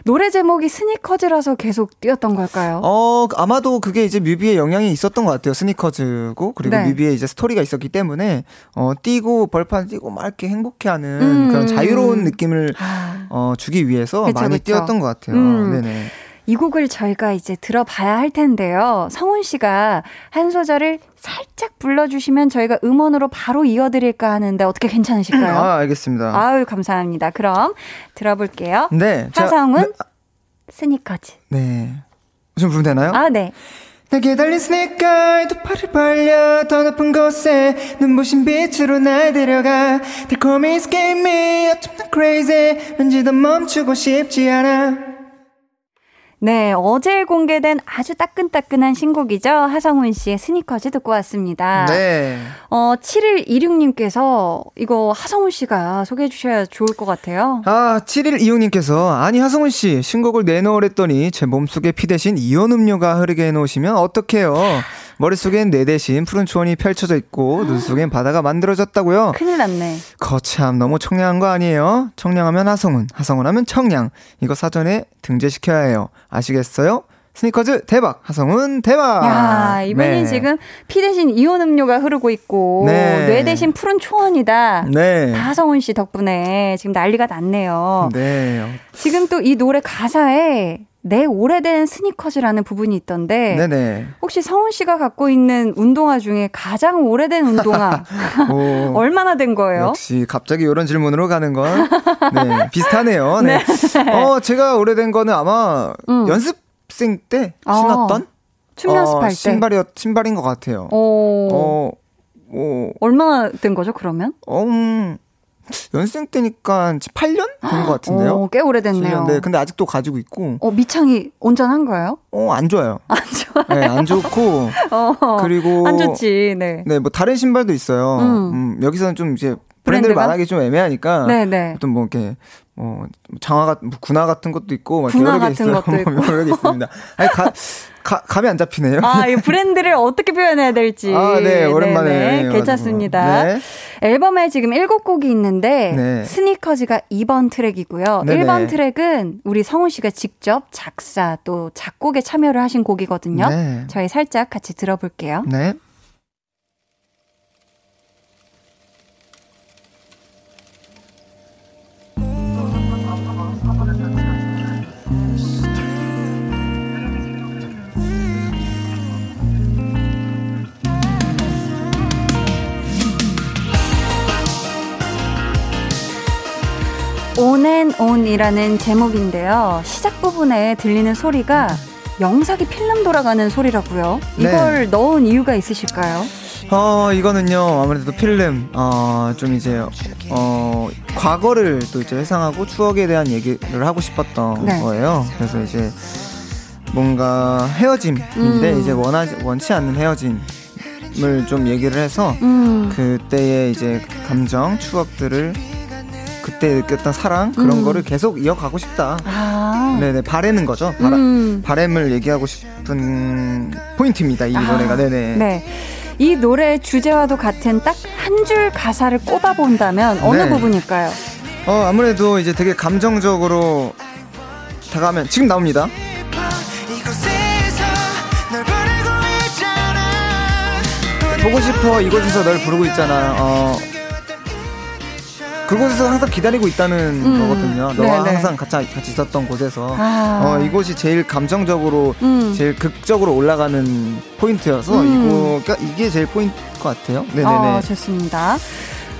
노래 제목이 스니커즈라서 계속 뛰었던 걸까요? 어 아마도 그게 이제 뮤비에 영향이 있었던 것 같아요. 스니커즈고 그리고 네. 뮤비에 이제 스토리가 있었기 때문에 어 뛰고 벌판 뛰고 막 이렇게 행복해하는 음. 그런 자유로운 느낌을 아. 어 주기 위해서 그쵸, 많이 그쵸. 뛰었던 것 같아요. 음. 네네. 이 곡을 저희가 이제 들어봐야 할 텐데요. 성훈 씨가 한 소절을 살짝 불러주시면 저희가 음원으로 바로 이어드릴까 하는데 어떻게 괜찮으실까요? 아 알겠습니다. 아유, 감사합니다. 그럼 들어볼게요. 네. 하성은 네, 스니커즈. 네. 좀 부르면 되나요? 아, 네. 내게 달린 스니커 두 팔을 벌려 더 높은 곳에 눈부신 빛으로 날 데려가 달콤히 escape me 어쩜 난 crazy 왠지 더 멈추고 싶지 않아 네, 어제 공개된 아주 따끈따끈한 신곡이죠. 하성훈 씨의 스니커즈 듣고 왔습니다. 네 어, 7126님께서 이거 하성훈 씨가 소개해 주셔야 좋을 것 같아요. 아, 7일 이용님께서 아니 하성훈 씨 신곡을 내놓으랬더니 제 몸속에 피 대신 이온 음료가 흐르게 해 놓으시면 어떡해요 머릿속엔 내 대신 푸른 초원이 펼쳐져 있고 눈 속엔 바다가 만들어졌다고요 큰일 났네. 거참 너무 청량한 거 아니에요? 청량하면 하성운, 하성운 하면 청량. 이거 사전에 등재시켜야 해요. 아시겠어요? 스니커즈 대박, 하성운 대박. 야, 이분이 네. 지금 피 대신 이온 음료가 흐르고 있고 네. 뇌 대신 푸른 초원이다. 네. 하성훈 씨 덕분에 지금 난리가 났네요. 네. 지금 또 이 노래 가사에 내 오래된 스니커즈라는 부분이 있던데 네네. 혹시 성훈 씨가 갖고 있는 운동화 중에 가장 오래된 운동화 <laughs> 오. <laughs> 얼마나 된 거예요? 역시 갑자기 이런 질문으로 가는 건 네, <laughs> 비슷하네요. 네. 어, 제가 오래된 거는 아마 음. 연습생 때 아, 신었던 춤 연습할 어, 때. 신발이었 신발인 것 같아요. 어, 어, 어, 얼마나 된 거죠, 그러면? 어, 음, 연습생 때니까 8년 된 것 같은데요. 어, 꽤 오래됐네요. 7년. 네, 근데 아직도 가지고 있고, 어, 미창이 온전한 거예요? 어, 안 좋아요. <laughs> 안 좋아. 네, 안 좋고, <laughs> 어, 그리고, 안 좋지, 네. 네, 뭐 다른 신발도 있어요. 음. 음, 여기서는 좀 이제 브랜드를 브랜드가? 말하기 좀 애매하니까, 네 네. 어떤 뭐 이렇게 뭐 장화 같은 뭐 군화 같은 것도 있고 막 군화 여러 개 같은 있어요. <laughs> 뭐. 여러 개 있습니다. 아니 가, 가 감이 안 잡히네요. 아, 이 브랜드를 어떻게 표현해야 될지. 아, 네, 오랜만에 네네. 괜찮습니다. 네. 앨범에 지금 7곡이 있는데, 네. 스니커즈가 2번 트랙이고요. 네네. 1번 트랙은 우리 성훈 씨가 직접 작사 또 작곡에 참여를 하신 곡이거든요. 네. 저희 살짝 같이 들어볼게요. 네. 온앤온이라는 제목인데요. 시작 부분에 들리는 소리가 영상이 필름 돌아가는 소리라고요. 네. 이걸 넣은 이유가 있으실까요? 어 이거는요 아무래도 필름 어좀 이제 어 과거를 또 이제 회상하고 추억에 대한 얘기를 하고 싶었던 네. 거예요. 그래서 이제 뭔가 헤어짐인데 음. 이제 원하지 원치 않는 헤어짐 을 좀 얘기를 해서 음. 그때의 이제 감정, 추억들을 그때 느꼈던 사랑 그런 음. 거를 계속 이어가고 싶다. 아. 네네 바래는 거죠. 바라, 음. 바램을 얘기하고 싶은 포인트입니다. 이 아, 노래가 네네. 네. 이 노래 주제와도 같은 딱 한 줄 가사를 꼽아 본다면 어느 네. 부분일까요? 어 아무래도 이제 되게 감정적으로 다가면 지금 나옵니다. 보고 싶어 이곳에서 널 부르고 있잖아. 어 그곳에서 항상 기다리고 있다는 음. 거거든요. 너와 네네. 항상 같이 같이 있었던 곳에서 아. 어 이곳이 제일 감정적으로 음. 제일 극적으로 올라가는 포인트여서 음. 이거 이게 제일 포인트 것 같아요. 네네네. 어, 좋습니다.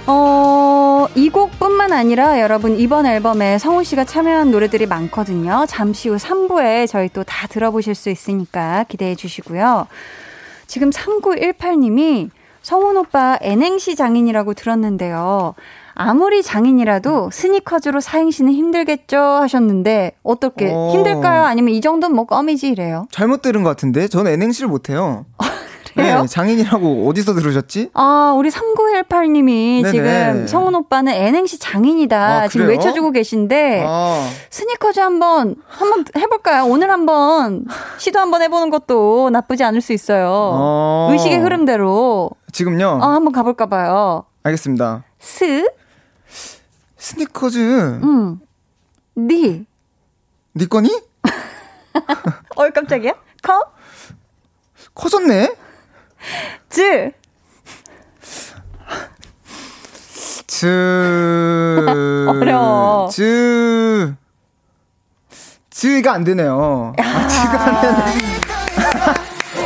어, 이 곡뿐만 아니라 여러분 이번 앨범에 성훈 씨가 참여한 노래들이 많거든요. 잠시 후 3부에 저희 또 다 들어보실 수 있으니까 기대해 주시고요. 지금 3918님이 성훈 오빠 N행시 장인이라고 들었는데요. 아무리 장인이라도 스니커즈로 사행시는 힘들겠죠 하셨는데 어떻게 어. 힘들까요? 아니면 이 정도는 뭐 껌이지 이래요? 잘못 들은 것 같은데 저는 N행시를 못해요. 그래요? 네, 장인이라고 어디서 들으셨지? 아, 우리 3918님이 네네. 지금 성훈 오빠는 N행시 장인이다. 아, 지금? 외쳐주고 계신데, 아, 스니커즈 한 번, 한번 해볼까요? 오늘 한번 시도 한번 해보는 것도 나쁘지 않을 수 있어요. 어. 의식의 흐름대로. 지금요. 어, 한번 가볼까봐요. 알겠습니다. 스, 스니커즈 음, 니. 네 거니? <laughs> 어, 깜짝이야? 커, 커졌네. 즈. 즈 어려워. 즈 즈가 안 되네요. 아, 즈가 안 되네.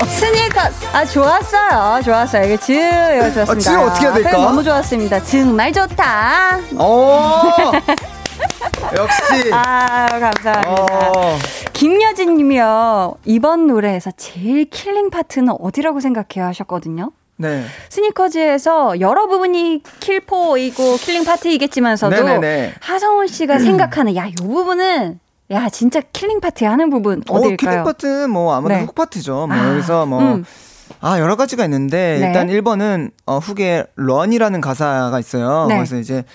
스니커, 아, 좋았어요. 좋았어요. 이게 즈, 이거 좋았습니다. 아, 즈 어떻게 해야 될까? 너무 좋았습니다. 정말 좋다. 오 <laughs> 역시. 아, 감사합니다. 어. 김여진 님이요. 이번 노래에서 제일 killing part는 어디라고 생각해요? 하셨거든요. 네. 스니커즈에서 여러 부분이 킬포이고 killing part이겠지만서도 네네네. 하성운 씨가 생각하는 야, 요 부분은 야, 진짜 killing part야 하는 부분 어, 어딜까요? killing part는 뭐 아무래도 네. hook part죠. 뭐 아, 여기서 뭐 음. 아, 여러 가지가 있는데, 네. 일단 1번은, 어, hook에 run이라는 가사가 있어요. 네. 그래서 이제,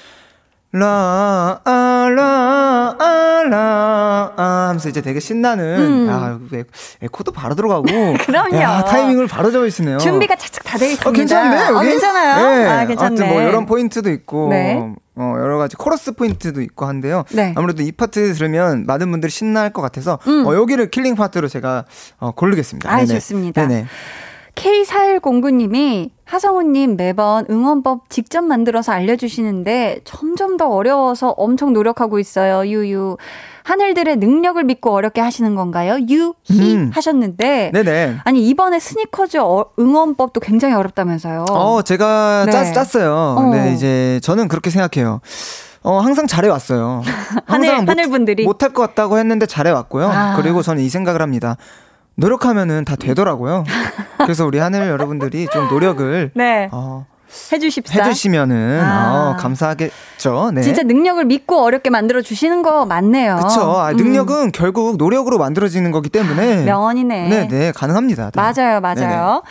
라, 아, 라, 아, 라, 아 하면서 이제 되게 신나는, 음. 야, 에, 에코도 바로 들어가고. <laughs> 그럼요. 야, 타이밍을 바로 잡으시네요. 준비가 착착 다 되어 있습니다. 어, 괜찮네, 어, 여기? 괜찮아요. 네. 아, 괜찮네. 아무튼 뭐 이런 포인트도 있고. 네. 어, 여러 가지 코러스 포인트도 있고 한데요. 네. 아무래도 이 파트 들으면 많은 분들이 신나할 것 같아서 음. 어, 여기를 killing part로 제가 어, 고르겠습니다. 아, 네네. 좋습니다. 네네. K4109님이 하성우님 매번 응원법 직접 만들어서 알려주시는데 점점 더 어려워서 엄청 노력하고 있어요. 유유. 하늘들의 능력을 믿고 어렵게 하시는 건가요? 유히 음. 하셨는데. 네네. 아니, 이번에 스니커즈 어- 응원법도 굉장히 어렵다면서요. 어, 제가 네. 짰, 짰어요. 어. 네, 이제 저는 그렇게 생각해요. 어, 항상 잘해왔어요. <laughs> 하늘- 못- 하늘분들이. 못할 것 같다고 했는데 잘해왔고요. 아. 그리고 저는 이 생각을 합니다. 노력하면은 다 되더라고요. 그래서 우리 하늘 여러분들이 좀 노력을 <laughs> 네. 어, 해주십사. 해주시면은 아. 어, 감사하겠죠. 네. 진짜 능력을 믿고 어렵게 만들어 주시는 거 맞네요. 그쵸. 아, 음. 능력은 결국 노력으로 만들어지는 거기 때문에. 명언이네. 네, 네, 가능합니다. 네. 맞아요, 맞아요.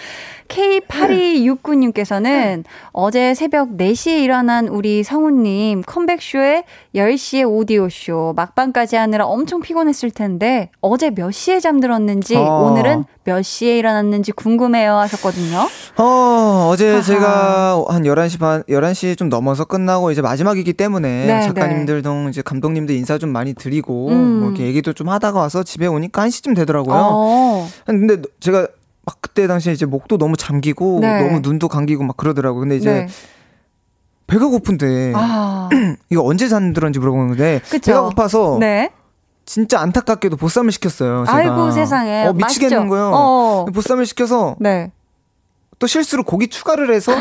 K8269님께서는 어제 새벽 4시에 일어난 우리 성우님 컴백쇼에 10시에 오디오쇼 막방까지 하느라 엄청 피곤했을 텐데 어제 몇 시에 잠들었는지 어. 오늘은 몇 시에 일어났는지 궁금해요 하셨거든요. 어, 어제 하하. 제가 한 11시 반, 11시 좀 넘어서 끝나고 이제 마지막이기 때문에 네, 작가님들도 이제 감독님들 인사 좀 많이 드리고 음. 뭐 이렇게 얘기도 좀 하다가 와서 집에 오니까 1시쯤 되더라고요. 어. 근데 제가 막 그때 당시에 이제 목도 너무 잠기고 네. 너무 눈도 감기고 막 그러더라고요. 근데 이제 네. 배가 고픈데 아. <clears throat> 이거 언제 잠들었는지 물어보는데 그쵸. 배가 고파서 네. 진짜 안타깝게도 보쌈을 시켰어요. 제가. 아이고 세상에. 어, 미치겠는 맛있죠? 거예요. 어. 보쌈을 시켜서 네. 또 실수로 고기 추가를 해서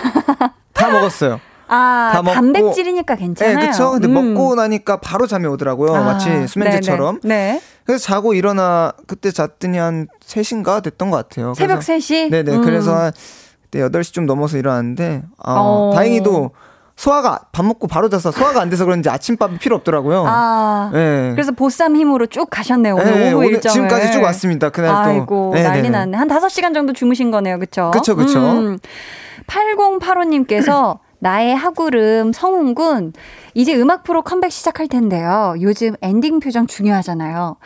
다 먹었어요. <laughs> 아, 다 먹고- 단백질이니까 괜찮아요. 네, 그쵸. 근데 음. 먹고 나니까 바로 잠이 오더라고요. 아, 마치 수면제처럼. 네네. 네. 그래서 자고 일어나, 그때 잤더니 한 3시인가 됐던 것 같아요. 새벽 그래서, 3시? 네네. 음. 그래서 한 그때 8시 좀 넘어서 일어났는데, 어, 어. 다행히도 소화가, 밥 먹고 바로 자서 소화가 안 돼서 그런지 아침밥이 필요 없더라고요. 아. 네. 그래서 보쌈 힘으로 쭉 가셨네요. 오늘 네, 오후 일정을. 지금까지 쭉 왔습니다. 그날 또. 아이고, 네네. 난리 났네. 한 5시간 정도 주무신 거네요. 그쵸, 그쵸. 음. 8085님께서 <clears throat> 나의 하구름 성운군 이제 음악 프로 컴백 시작할 텐데요. 요즘 엔딩 표정 중요하잖아요.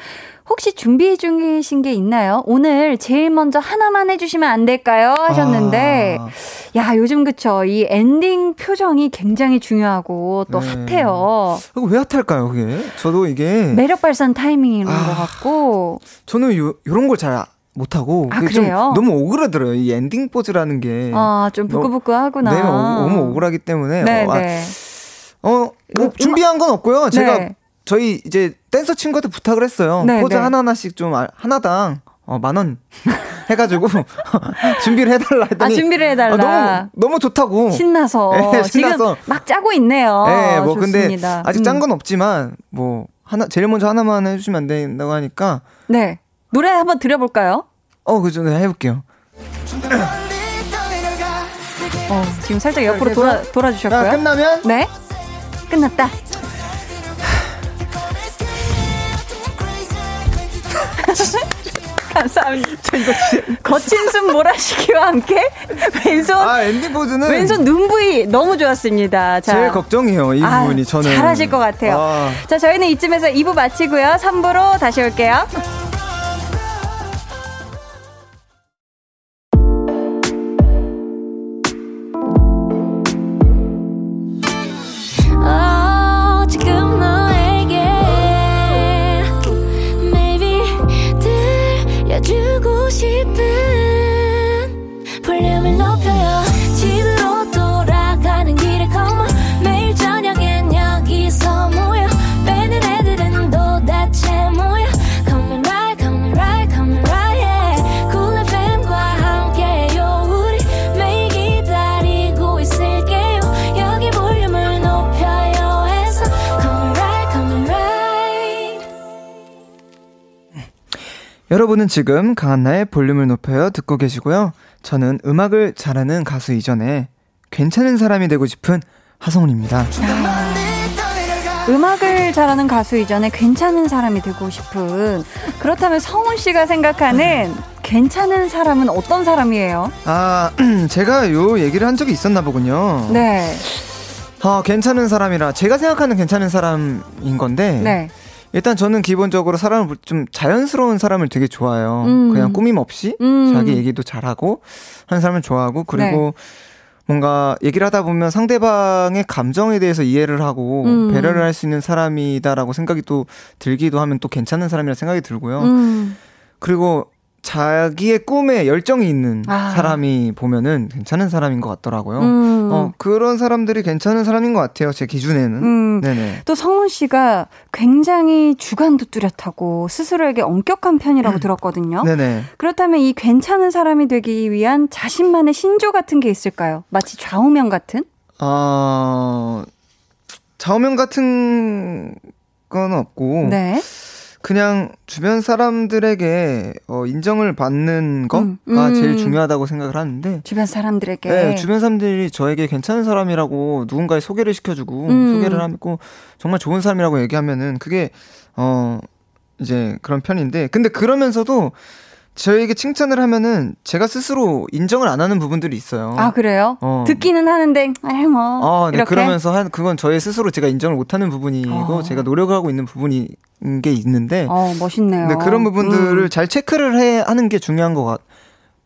혹시 준비 중이신 게 있나요? 오늘 제일 먼저 하나만 해주시면 안 될까요? 하셨는데, 아. 야, 요즘 그쵸. 이 엔딩 표정이 굉장히 중요하고 또 네. hot해요. 왜 hot할까요, 그게? 저도 이게. 매력 발산 타이밍인 아. 것 같고. 저는 요, 요런 걸잘 못하고. 아, 그래요? 너무 오그라들어요. 이 엔딩 포즈라는 게. 아, 좀 부끄부끄하구나. 네, 어, 너무 오글하기 때문에. 네, 어, 아, 네. 어, 뭐 음, 준비한 건 없고요. 제가 네. 저희 이제 댄서 친구한테 부탁을 했어요. 네, 포즈 네. 하나하나씩 좀 아- 하나당 어, 만 원 <laughs> 해가지고 <laughs> 준비를 해달라 했더니 아, 준비를 해달라. 아, 너무 너무 좋다고. 신나서. 네, 지금 신나서. 막 짜고 있네요. 네, 뭐 근데 좋습니다. 아직 음. 짠건 없지만 뭐 하나 제일 먼저 하나만 해주시면 안 된다고 하니까 네. 노래 한번 들어볼까요? 어 그죠 네, 해볼게요. 어, 지금 살짝 옆으로 돌아, 자 돌아주셨고요. 끝나면 네. 끝났다. <laughs> 감사합니다. 거친 숨 몰아쉬기와 함께 왼손 아 엔딩 포즈는 왼손 눈 부위 너무 좋았습니다. 자. 제일 걱정이에요 이 아, 부분이 저는 잘하실 것 같아요. 아. 자, 저희는 이쯤에서 2부 마치고요. 3부로 다시 올게요. 여러분은 지금 강한나의 볼륨을 높여요 듣고 계시고요. 저는 음악을 잘하는 가수 이전에 괜찮은 사람이 되고 싶은 하성훈입니다. 음악을 잘하는 가수 이전에 괜찮은 사람이 되고 싶은 그렇다면 성훈 씨가 생각하는 괜찮은 사람은 어떤 사람이에요? 아, <clears throat> 제가 요 얘기를 한 적이 있었나 보군요. 네. 아, 괜찮은 사람이라 제가 생각하는 괜찮은 사람인 건데 네. 일단 저는 기본적으로 사람을 좀 자연스러운 사람을 되게 좋아해요. 음. 그냥 꾸밈 없이 음. 자기 얘기도 잘하고 하는 사람을 좋아하고 그리고 뭔가 얘기를 하다 보면 상대방의 감정에 대해서 이해를 하고 음. 배려를 할 수 있는 사람이다라고 생각이 또 들기도 하면 또 괜찮은 사람이라 생각이 들고요. 음. 그리고 자기의 꿈에 열정이 있는 아. 사람이 보면은 괜찮은 사람인 것 같더라고요. 음. 어, 그런 사람들이 괜찮은 사람인 것 같아요. 제 기준에는. 음. 네네. 또 성훈 씨가 굉장히 주관도 뚜렷하고 스스로에게 엄격한 편이라고 들었거든요. 음. 네네. 그렇다면 이 괜찮은 사람이 되기 위한 자신만의 신조 같은 게 있을까요? 마치 좌우명 같은? 어, 좌우명 같은 건 없고. 네. 그냥 주변 사람들에게 어, 인정을 받는 거가 음, 음. 제일 중요하다고 생각을 하는데. 주변 사람들에게. 네, 주변 사람들이 저에게 괜찮은 사람이라고 누군가에 소개를 시켜주고 음. 소개를 하고 정말 좋은 사람이라고 얘기하면은 그게 어 이제 그런 편인데 근데 그러면서도 저에게 칭찬을 하면은 제가 스스로 인정을 안 하는 부분들이 있어요. 아, 그래요? 어. 듣기는 하는데, 아유, 뭐. 아, 네, 이렇게? 그러면서 한 그건 저의 스스로 제가 인정을 못하는 부분이고 어. 제가 노력하고 있는 부분인 게 있는데 어, 멋있네요. 네, 그런 부분들을 음. 잘 체크를 해 하는 게 중요한 것 같,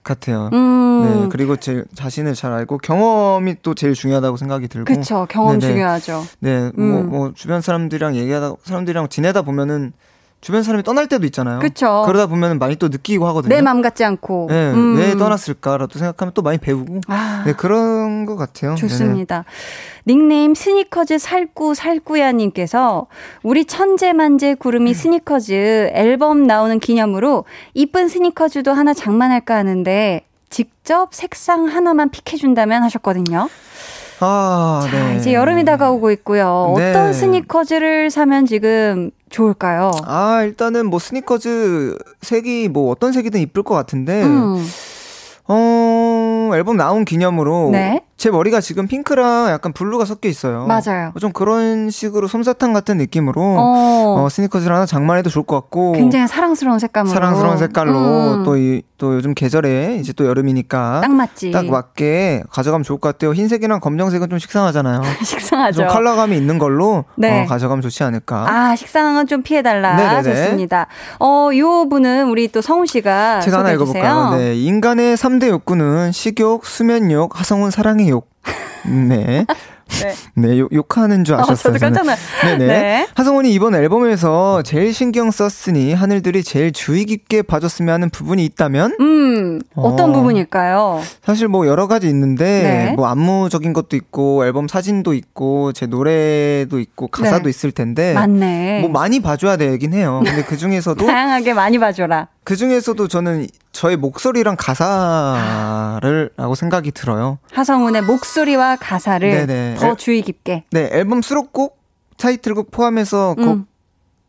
같아요. 음. 네, 그리고 제 자신을 잘 알고 경험이 또 제일 중요하다고 생각이 들고. 그쵸. 경험 네네. 중요하죠. 네, 뭐, 음. 뭐 주변 사람들이랑 얘기하다 사람들이랑 지내다 보면은 주변 사람이 떠날 때도 있잖아요. 그쵸. 그러다 보면 많이 또 느끼고 하거든요. 내맘 같지 않고. 네, 음. 왜 떠났을까라도 생각하면 또 많이 배우고. 아. 네, 그런 것 같아요. 좋습니다. 닉네임 스니커즈 살구 살구야님께서 우리 천재만재 음. 구름이 스니커즈 앨범 나오는 기념으로 이쁜 스니커즈도 하나 장만할까 하는데 직접 색상 하나만 pick해준다면 하셨거든요. 아, 자, 네. 이제 여름이 다가오고 있고요. 네. 어떤 스니커즈를 사면 지금 좋을까요? 아, 일단은 뭐 스니커즈 색이 뭐 어떤 색이든 이쁠 것 같은데. 음, 어, 앨범 나온 기념으로 네. 제 머리가 지금 핑크랑 약간 블루가 섞여 있어요. 맞아요. 좀 그런 식으로 솜사탕 같은 느낌으로 어, 어, 스니커즈를 하나 장만해도 좋을 것 같고 굉장히 사랑스러운 색감으로. 사랑스러운 색깔로 음, 또이또 요즘 계절에 이제 또 여름이니까 딱 맞지. 딱 맞게 가져가면 좋을 것 같아요. 흰색이랑 검정색은 좀 식상하잖아요. <laughs> 식상하죠. 좀 컬러감이 있는 걸로 네. 어, 가져가면 좋지 않을까. 아, 식상은 좀 피해달라. 네네네. 좋습니다. 어, 요 분은 우리 또 성훈 씨가 제가 하나. 읽어볼까요? 네. 인간의 3대 욕구는 식욕, 수면욕, 하성운 사랑의 욕. 네. <laughs> 네. 네, 욕, 욕하는 줄 어, 아셨어요. 저도 깜짝 놀 네네. 네. 하성운이 이번 앨범에서 제일 신경 썼으니 하늘들이 제일 주의 깊게 봐줬으면 하는 부분이 있다면? 음, 어떤 어. 부분일까요? 사실 뭐 여러 가지 있는데, 네. 뭐 안무적인 것도 있고, 앨범 사진도 있고, 제 노래도 있고, 가사도 네. 있을 텐데. 맞네. 뭐 많이 봐줘야 되긴 해요. 근데 그 중에서도, <laughs> 다양하게 많이 봐줘라. 그 중에서도 저는 저의 목소리랑 가사를, 라고 생각이 들어요. 하성운의 목소리와 가사를 네네. 더 주의 깊게. 네, 앨범 수록곡, 타이틀곡 포함해서 음.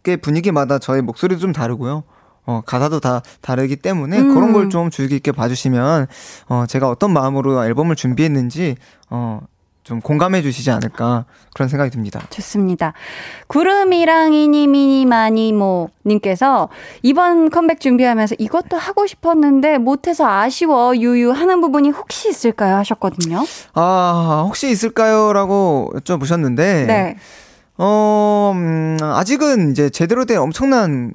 곡의 분위기마다 저의 목소리도 좀 다르고요. 어, 가사도 다 다르기 때문에 음. 그런 걸 좀 주의 깊게 봐주시면, 어, 제가 어떤 마음으로 앨범을 준비했는지, 어, 좀 공감해 주시지 않을까, 그런 생각이 듭니다. 좋습니다. 구름이랑 이니미니 마니모 님께서 이번 컴백 준비하면서 이것도 하고 싶었는데 못해서 아쉬워 유유 하는 부분이 혹시 있을까요 하셨거든요. 아, 혹시 있을까요? 라고 여쭤보셨는데, 네. 어, 음, 아직은 이제 제대로 된 엄청난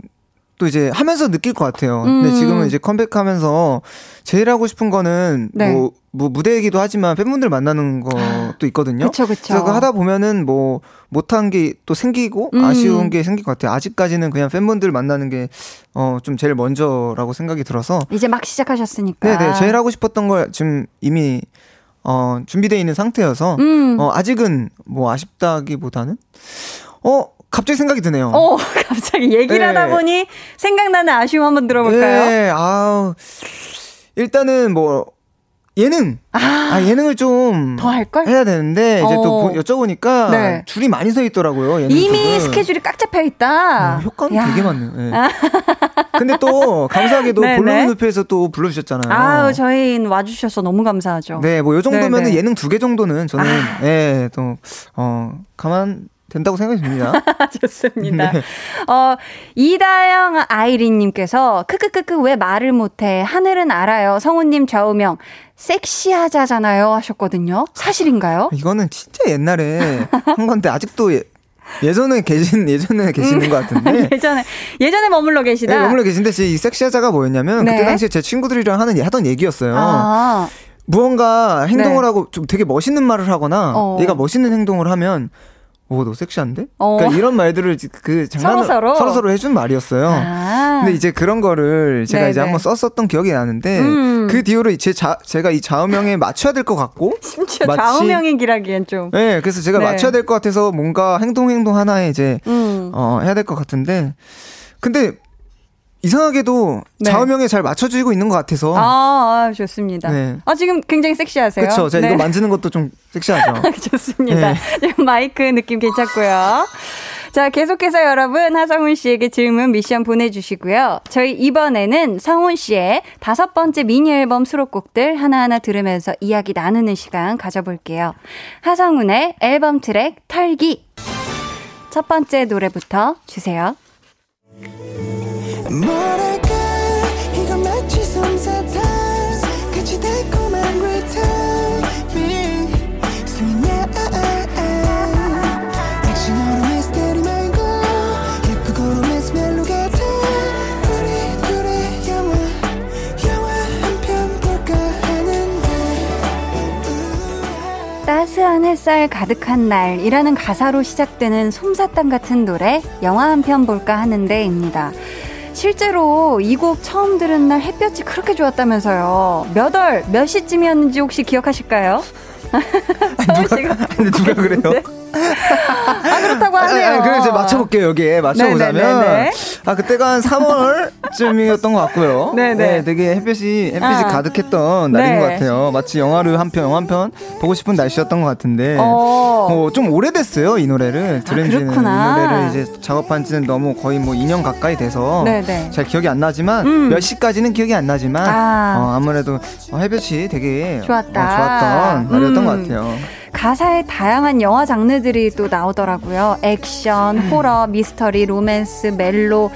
또 이제 하면서 느낄 것 같아요. 근데 음. 지금은 이제 컴백하면서 제일 하고 싶은 거는 네. 뭐, 뭐 무대이기도 하지만 팬분들 만나는 것도 있거든요. 그쵸 그쵸. 그래서 하다 보면은 뭐 못한 게 또 생기고 음. 아쉬운 게 생길 것 같아요. 아직까지는 그냥 팬분들 만나는 게 어 좀 제일 먼저라고 생각이 들어서 이제 막 시작하셨으니까. 네네 제일 하고 싶었던 걸 지금 이미 어 준비되어 있는 상태여서 음. 어 아직은 뭐 아쉽다기보다는 어 갑자기 생각이 드네요. 어, <laughs> 갑자기 얘기를 네. 하다 보니 생각나는 아쉬움 한번 들어볼까요? 네, 아우 일단은 뭐 예능 아, 아 예능을 좀 더 할 걸? 해야 되는데 이제 어. 또 보- 여쭤보니까 네. 줄이 많이 서 있더라고요. 이미 쪽은. 스케줄이 꽉 잡혀 있다. 어, 효과는 야. 되게 많네요. 예. 근데 또 감사하게도. <laughs> 볼륨 눕혀에서 또 불러주셨잖아요. 아우, 저희 와주셔서 너무 감사하죠. 네, 뭐 요 정도면. 아. 예능 두 개 정도는 저는 예, 또 어, 가만 된다고 생각이 듭니다. <laughs> 좋습니다. 네. 어, 이다영 아이린님께서, 크크크크, 왜 말을 못해? 하늘은 알아요. 성우님 좌우명, 섹시하자잖아요. 하셨거든요. 사실인가요? 이거는 진짜 옛날에 한 건데 아직도 예, 예전에 계신 예전에 계시는 것 같은데. <laughs> 예전에, 예전에 머물러 계시다. 네, 머물러 계신데 이 섹시하자가 뭐였냐면 네. 그때 당시에 제 친구들이랑 하는 하던 얘기였어요. 아, 무언가 행동을 네. 하고 좀 되게 멋있는 말을 하거나 어. 얘가 멋있는 행동을 하면 오, 너 섹시한데? 어. 그러니까 이런 말들을 그 장난으로 서로서로? 서로 서로 해준 말이었어요. 아. 근데 이제 그런 거를 제가 네네. 이제 한번 썼었던 기억이 나는데 음. 그 뒤로 제 자, 제가 이 좌우명에 맞춰야 될 것 같고 <laughs> 심지어 좌우명이기라기엔 좀. 네, 그래서 제가 네. 맞춰야 될 것 같아서 뭔가 행동 행동 하나에 이제 음. 어, 해야 될 것 같은데 근데 이상하게도 네. 좌우명에 잘 맞춰주고 있는 것 같아서 아, 아, 좋습니다. 네. 아, 지금 굉장히 섹시하세요. 그렇죠. 제가 네. 이거 만지는 것도 좀 섹시하죠. <laughs> 좋습니다. 네. 지금 마이크 느낌 괜찮고요. 자, 계속해서 여러분 하성훈 씨에게 질문 미션 보내주시고요. 저희 이번에는 성훈 씨의 다섯 번째 미니 앨범 수록곡들 하나하나 들으면서 이야기 나누는 시간 가져볼게요. 하성훈의 앨범 트랙 털기. 첫 번째 노래부터 주세요. 따스한 햇살 가득한 날이라는 가사로 시작되는 솜사탕 같은 노래 영화 한 편 볼까 하는데입니다. 실제로 이 곡 처음 들은 날 햇볕이 그렇게 좋았다면서요. 몇 월, 몇 시쯤이었는지 혹시 기억하실까요? 씨가 근데 <laughs> 누가 그래요? 네. 아 그렇다고 하네요. 아, 그럼 이제 맞춰볼게요, 여기에. 맞춰보자면. 네네네네. 아, 그때가 한 3월쯤이었던 것 같고요. 네네. 네, 되게 햇볕이, 햇빛이 아. 가득했던 날인 네. 것 같아요. 마치 영화를 한 편, 영화 한 편 보고 싶은 날씨였던 것 같은데. 어. 뭐, 좀 오래됐어요, 이 노래를. 들은 지는. 이 그렇구나. 노래를 이제 작업한 지는 너무 거의 뭐 2년 가까이 돼서. 네네. 잘 기억이 안 나지만, 음. 몇 시까지는 기억이 안 나지만, 아. 어, 아무래도 어, 햇볕이 되게 좋았다. 어, 좋았던 날이었던 음. 것 같아요. 가사에 다양한 영화 장르들이 또 나오더라고요. 액션, 음. 호러, 미스터리, 로맨스, 멜로.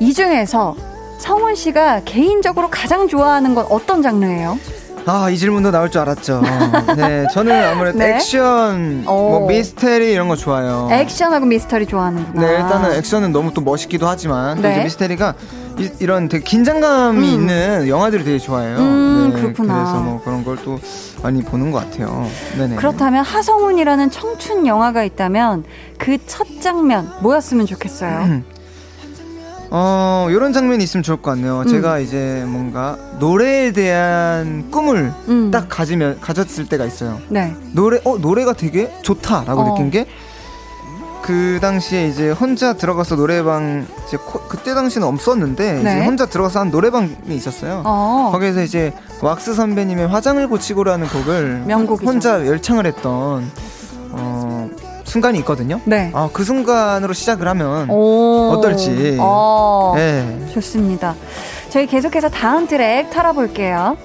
이 중에서 성훈 씨가 개인적으로 가장 좋아하는 건 어떤 장르예요? 아, 이 질문도 나올 줄 알았죠. <laughs> 네, 저는 아무래도 네. 액션, 오. 뭐 미스테리 이런 거 좋아해요. 액션하고 미스터리 좋아하는구나. 네, 일단은 액션은 너무 또 멋있기도 하지만 또 네. 이제 미스테리가 이, 런 되게 긴장감이 있는 영화들을 되게 좋아해요. 음, 네, 그렇구나. 그래서 뭐 그런 걸 또 많이 보는 것 같아요. 네네. 그렇다면 하성운이라는 청춘 영화가 있다면 그 첫 장면 뭐였으면 좋겠어요? 음. <laughs> 어, 요런 장면이 있으면 좋을 것 같네요. 음. 제가 이제 뭔가 노래에 대한 꿈을 음. 딱 가지면 가졌을 때가 있어요. 네. 노래 어 노래가 되게 좋다라고 어. 느낀 게 그 당시에 이제 혼자 들어가서 노래방 이제 코- 그때 당시는 없었는데 네. 이제 혼자 들어가서 한 노래방이 있었어요. 어. 거기에서 이제 왁스 선배님의 화장을 고치고라는 곡을 명곡이죠. 혼자 열창을 했던 어 순간이 있거든요. 네. 아그 순간으로 시작을 하면 오. 어떨지. 어. 네. 좋습니다. 저희 계속해서 다음 트랙 털어볼게요.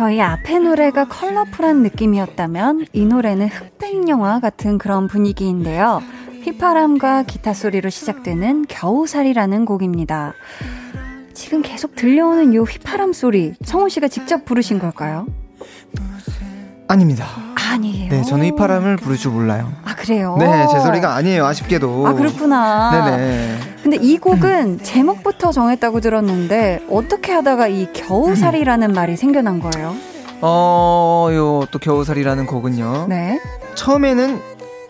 저희 앞의 노래가 컬러풀한 느낌이었다면 이 노래는 흑백 영화 같은 그런 분위기인데요. 휘파람과 기타 소리로 시작되는 겨우살이라는 곡입니다. 지금 계속 들려오는 요 휘파람 소리, 성훈 씨가 직접 부르신 걸까요? 아닙니다. 아니에요. 네, 저는 이 바람을 부를 줄 몰라요. 아 그래요? 네, 제 소리가 아니에요. 아쉽게도. 아 그렇구나. 네네. 근데 이 곡은 제목부터 정했다고 들었는데 어떻게 하다가 이 겨우살이라는 말이 생겨난 거예요? 어, 요 또 겨우살이라는 곡은요. 네. 처음에는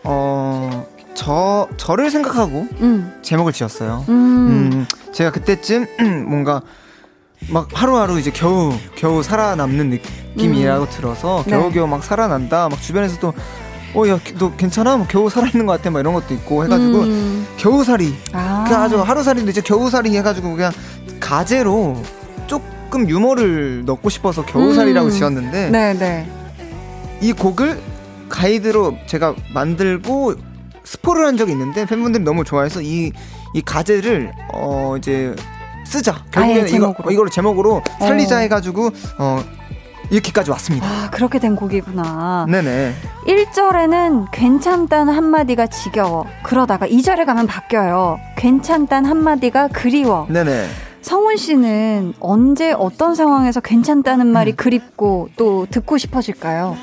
어, 저 저를 생각하고 음. 제목을 지었어요. 음. 음, 제가 그때쯤 <clears throat> 뭔가 막 하루하루 이제 겨우 겨우 살아남는 느낌이라고 들어서 음. 네. 겨우겨우 막 살아난다. 막 주변에서도 어, 야, 너 괜찮아? 뭐 겨우 살아있는 것 같아. 막 이런 것도 있고 해가지고 음. 겨우살이. 아. 그 아주 하루살이인데 이제 겨우살이 해가지고 그냥 가제로 조금 유머를 넣고 싶어서 겨우살이라고 음. 지었는데 네, 네. 이 곡을 가이드로 제가 만들고 스포를 한 적이 있는데 팬분들이 너무 좋아해서 이, 이 가제를 어 이제 쓰자 결국에는 이거, 제목으로. 이걸 제목으로 살리자 어. 해가지고 어 이렇게까지 왔습니다. 아, 그렇게 된 곡이구나. 네네. 1절에는 괜찮다는 한마디가 지겨워. 그러다가 2절에 가면 바뀌어요. 괜찮다는 한마디가 그리워. 네네. 성훈 씨는 언제 어떤 상황에서 괜찮다는 음. 말이 그립고 또 듣고 싶어질까요?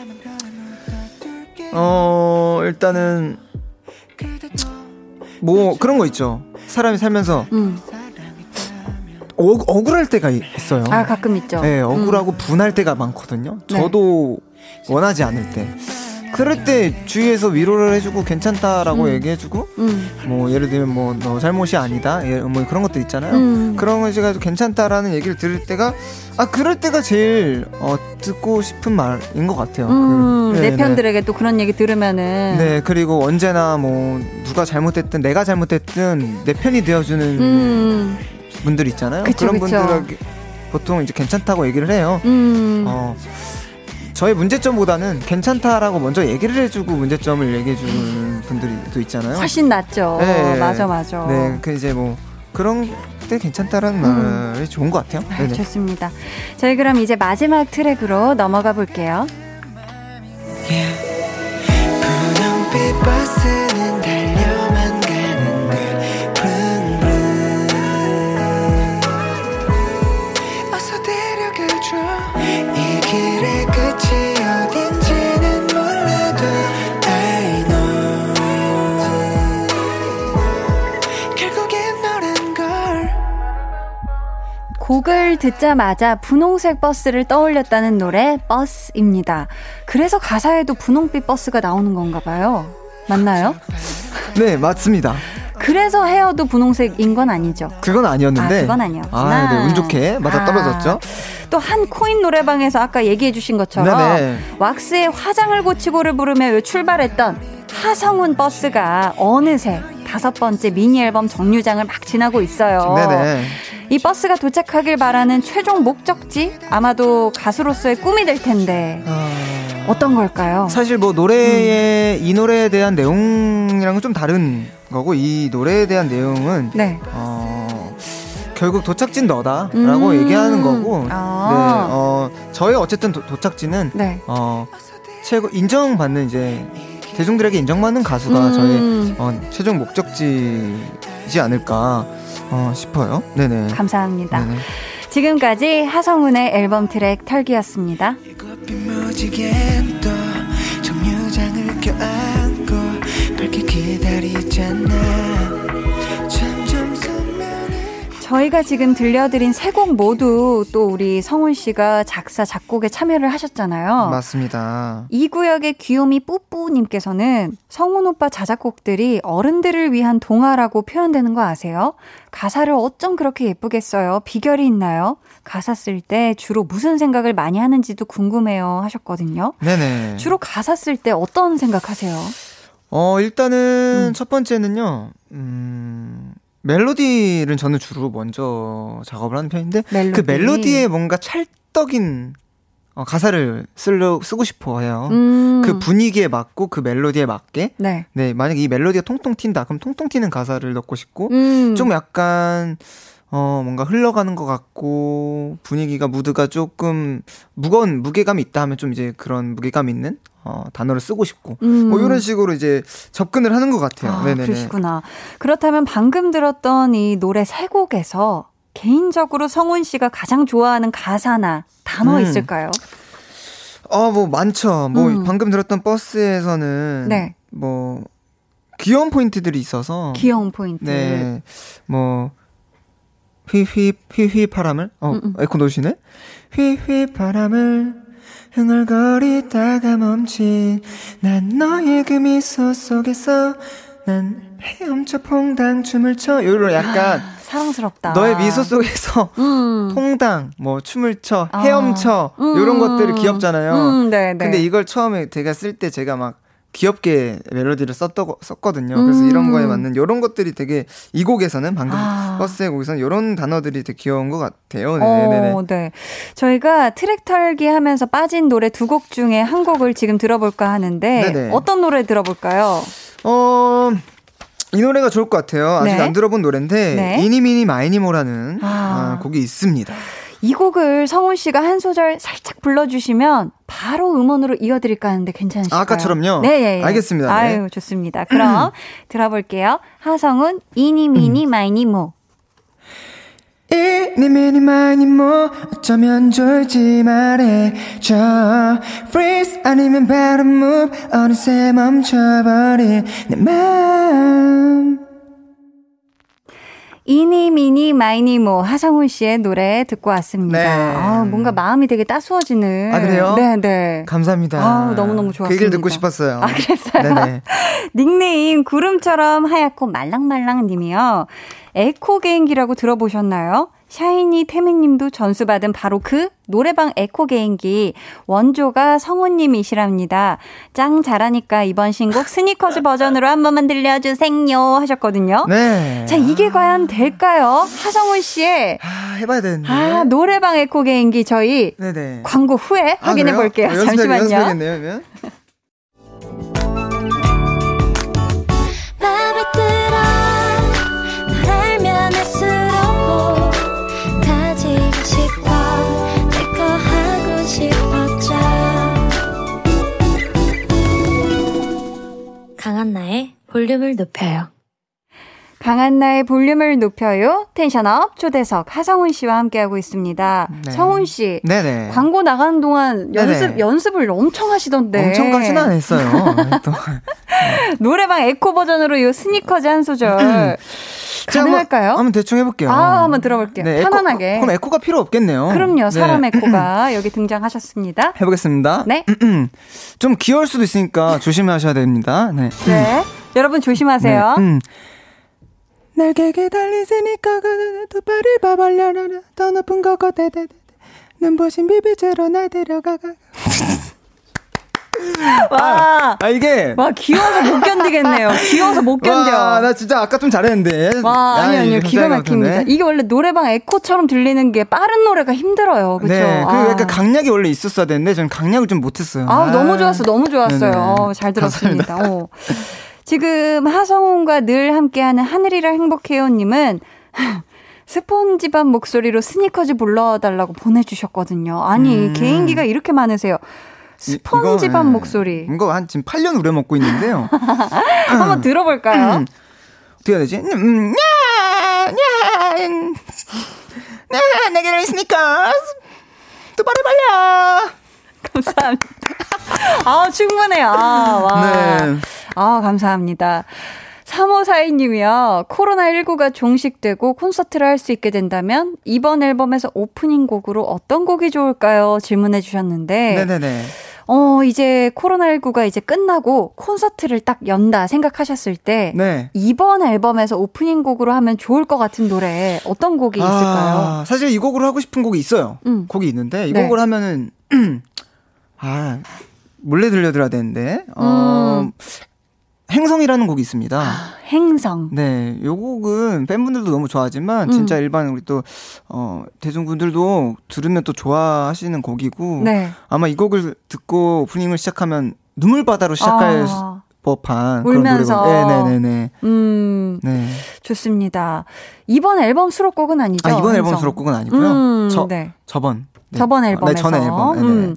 어, 일단은, 뭐, 그런 거 있죠. 사람이 살면서 음. 억, 억울할 때가 이- 있어요. 아, 가끔 있죠. 네, 억울하고 분할 때가 많거든요. 네. 저도 원하지 않을 때. 그럴 때 주위에서 위로를 해주고 괜찮다라고 얘기해주고 음. 뭐 예를 들면 뭐 너 잘못이 아니다 예, 뭐 그런 것들 있잖아요. 음. 그런 거 제가 괜찮다라는 얘기를 들을 때가 아 그럴 때가 제일 어, 듣고 싶은 말인 것 같아요. 음, 그, 내 네, 편들에게 또 그런 얘기 들으면은. 네. 네 그리고 언제나 뭐 누가 잘못됐든 내가 잘못됐든 내 편이 되어주는 음, 분들 있잖아요. 그쵸, 런 그쵸. 분들에게 보통 이제 괜찮다고 얘기를 해요. 음. 어, 저의 문제점보다는 괜찮다라고 먼저 얘기를 해주고 문제점을 얘기해주는 분들이 또 있잖아요. 훨씬 낫죠. 네. 맞아, 맞아. 네, 그 이제 뭐 그런 때 괜찮다라는 음. 말이 좋은 것 같아요. 아. 좋습니다. 저희 그럼 이제 마지막 트랙으로 넘어가 볼게요. 분 곡을 듣자마자 분홍색 버스를 떠올렸다는 노래 버스입니다. 그래서 가사에도 분홍빛 버스가 나오는 건가 봐요. 맞나요? 네, 맞습니다. 그래서 헤어도 분홍색인 건 아니죠. 그건 아니었는데. 아, 그건 아니었구나. 아, 네, 운 좋게 맞아 아, 떨어졌죠. 또한 코인 노래방에서 아까 얘기해 주신 것처럼 네네. 왁스의 화장을 고치고를 부르며 출발했던 하성운 버스가 어느새 다섯 번째 미니 앨범 정류장을 막 지나고 있어요. 네네. 이 버스가 도착하길 바라는 최종 목적지 아마도 가수로서의 꿈이 될 텐데 아, 어떤 걸까요? 사실 뭐 노래의 이 노래에 대한 내용이랑은 좀 다른 거고 이 노래에 대한 내용은 네. 어, 결국 도착진 너다라고 음. 얘기하는 거고. 아. 네, 어, 저의 어쨌든 도, 도착지는 네. 어, 최고 인정받는 이제 대중들에게 인정받는 가수가 음. 저의 어, 최종 목적지이지 않을까 어, 싶어요. 네네. 감사합니다. 네네. 지금까지 하성운의 앨범 트랙 털기였습니다. 기다리잖아 저희가 지금 들려드린 세 곡 모두 또 우리 성훈 씨가 작사, 작곡에 참여를 하셨잖아요. 맞습니다. 이 구역의 귀요미 뿌뿌님께서는 성훈 오빠 자작곡들이 어른들을 위한 동화라고 표현되는 거 아세요? 가사를 어쩜 그렇게 예쁘게 써요? 비결이 있나요? 가사 쓸 때 주로 무슨 생각을 많이 하는지도 궁금해요 하셨거든요. 네네. 주로 가사 쓸 때 어떤 생각하세요? 어, 일단은 음. 첫 번째는요, 음, 멜로디를 저는 주로 먼저 작업을 하는 편인데, 멜로디. 그 멜로디에 뭔가 찰떡인 어, 가사를 쓰려, 쓰고 싶어 해요. 음. 그 분위기에 맞고 그 멜로디에 맞게. 네. 네, 만약에 이 멜로디가 통통 튄다. 그럼 통통 튀는 가사를 넣고 싶고, 음. 좀 약간, 어, 뭔가 흘러가는 것 같고, 분위기가, 무드가 조금 무거운, 무게감이 있다 하면 좀 이제 그런 무게감 있는, 어, 단어를 쓰고 싶고, 음. 뭐 이런 식으로 이제 접근을 하는 것 같아요. 아, 네네네. 그러시구나. 그렇다면 방금 들었던 이 노래 세 곡에서 개인적으로 성훈 씨가 가장 좋아하는 가사나 단어 음. 있을까요? 어, 뭐 많죠. 뭐 음. 방금 들었던 버스에서는 네. 뭐 귀여운 포인트들이 있어서 귀여운 포인트. 네. 뭐 휘휘 휘휘 바람을 어 음, 음. 에코 넣으시네. 휘휘 바람을 흥얼거리다가 멈춘 난 너의 그 미소 속에서 난 헤엄쳐 퐁당 춤을 춰 요런 약간 사랑스럽다. 너의 미소 속에서 음. 퐁당 뭐 춤을 춰 아. 헤엄쳐 음. 요런 것들이 귀엽잖아요. 음, 네, 네. 근데 이걸 처음에 제가 쓸 때 제가 막 귀엽게 멜로디를 썼더, 썼거든요. 그래서 음. 이런 거에 맞는 이런 것들이 되게 이 곡에서는 방금 아. 버스의 곡에서는 이런 단어들이 되게 귀여운 것 같아요. 네네네. 어, 네. 저희가 트랙 털기 하면서 빠진 노래 두 곡 중에 한 곡을 지금 들어볼까 하는데 네네. 어떤 노래 들어볼까요? 어, 이 노래가 좋을 것 같아요. 아직 네. 안 들어본 노래인데 네. 이니미니 마니모라는 아. 아, 곡이 있습니다. 이 곡을 성운 씨가 한 소절 살짝 불러주시면 바로 음원으로 이어드릴까 하는데 괜찮으실까요? 아까처럼요? 네, 예, 예. 알겠습니다. 네. 아유, 좋습니다. 그럼 들어볼게요. 하성훈, 이니, 미니, 음. 마이니, 모. 이니 미니 마니 뭐 어쩌면 좋을지 말해줘 Freeze 아니면 바로 move 어느새 멈춰버린 내 맘 이니, 미니, 마이니, 모. 하성훈 씨의 노래 듣고 왔습니다. 네. 아, 뭔가 마음이 되게 따스워지는. 아, 그래요? 네, 네. 감사합니다. 아우, 너무 너무 그 얘기를 듣고 좋았습니다. 싶었어요. 아, 그랬어요? 네네. <laughs> 닉네임 구름처럼 하얗고 말랑말랑 님이요. 에코 개인기라고 들어보셨나요? 샤이니 태민님도 전수받은 바로 그 노래방 에코 개인기 원조가 성운님이시랍니다. 짱 잘하니까 이번 신곡 스니커즈 버전으로 한 번만 들려주세요 하셨거든요. 네. 자 이게 과연 될까요? 하성운 씨의 아, 해봐야 되는데. 아 노래방 에코 개인기 저희 네네. 광고 후에 아, 확인해 그래요? 볼게요. 잠시만요. 연습해야겠네요, 강한나의 볼륨을 높여요 강한나의 볼륨을 높여요. 텐션업 초대석 하성훈 씨와 함께하고 있습니다. 네. 성훈 씨. 네네. 광고 나가는 동안 연습 네네. 연습을 엄청 하시던데. 엄청까지는 안 했어요. <laughs> 또. 노래방 에코 버전으로 요 스니커즈 한 소절 제 <clears throat> 가 가능할까요? 한번, 한번 대충 해볼게요. 아, 한번 들어볼게요. 네, 에코- 편안하게. 그럼 에코가 필요 없겠네요. 그럼요. 사람 네. <laughs> 에코가 여기 등장하셨습니다. 해보겠습니다. 네. 좀 귀여울 수도 있으니까 <laughs> 조심하셔야 됩니다. 네. 네. 여러분 조심하세요. 네, 음. 날개게 달리세니까 두 발을 봐벌려라 더 높은 거고 대대대 눈부신 비비즈로 날 데려가가 와. 아 이게 와, 귀여워서 못 견디겠네요. 귀여워서 못 견뎌. 와, 나 진짜 아까 좀 잘했는데. 와, 야, 아니, 아니요. 기가 막힙니다. 이게 원래 노래방 에코처럼 들리는 게 빠른 노래가 힘들어요. 그죠? 네, 그 아. 약간 강약이 원래 있었어야 되는데 저는 강약을 좀 못했어요. 아, 너무 좋았어. 너무 좋았어요. 네네. 어, 잘 들었습니다. 어. 지금 하성훈과 늘 함께하는 하늘이라 행복해요님은 <laughs> 스폰지밥 목소리로 스니커즈 불러달라고 보내주셨거든요. 아니, 음. 개인기가 이렇게 많으세요. 이거, 네. 목소리. 이거 한 지금 8년 우려 먹고 있는데요. <laughs> 한번 들어볼까요? 음. 어떻게 해야 되지? 음, 야, 야, 음, 야, 내게 있으니까 또 말해 말려. 감사합니다. 아, 충분해요. 아, 와. 네. 아, 감사합니다. 3542님이요. 코로나19가 종식되고 콘서트를 할 수 있게 된다면 이번 앨범에서 오프닝 곡으로 어떤 곡이 좋을까요? 질문해 주셨는데. 네네네. 어, 이제 코로나19가 이제 끝나고 콘서트를 딱 연다 생각하셨을 때 네. 이번 앨범에서 오프닝 곡으로 하면 좋을 것 같은 노래 어떤 곡이 있을까요? 아, 사실 이 곡으로 하고 싶은 곡이 있어요. 음. 곡이 있는데 이 네. 곡을 하면은 <clears throat> 아 몰래 들려드려야 되는데 어, 음. 행성이라는 곡이 있습니다. 행성. 네, 요 곡은 팬분들도 너무 좋아하지만 음. 진짜 일반 우리 또 어, 대중분들도 들으면 또 좋아하시는 곡이고 네. 아마 이 곡을 듣고 오프닝을 시작하면 눈물 바다로 시작할 아. 법한 울면서. 그런 노래고. 네네네네. 음, 네. 좋습니다. 이번 앨범 수록곡은 아니죠? 아 이번 앨범 행성. 수록곡은 아니고요. 음, 저 네. 저번 네. 저번 아, 앨범에서. 네, 전 앨범. 네 네.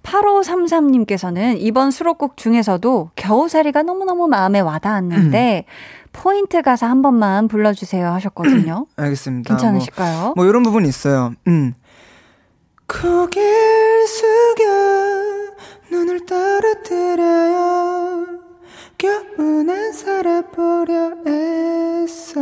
음. 8533님께서는 이번 수록곡 중에서도 겨우살이가 너무너무 마음에 와닿았는데 포인트 가사 한 번만 불러주세요 하셨거든요. <clears throat> 알겠습니다. 괜찮으실까요? 뭐, 뭐 이런 부분이 있어요. 음. 고개를 숙여 눈을 떨어뜨려요 겨우 난 살아보려 애써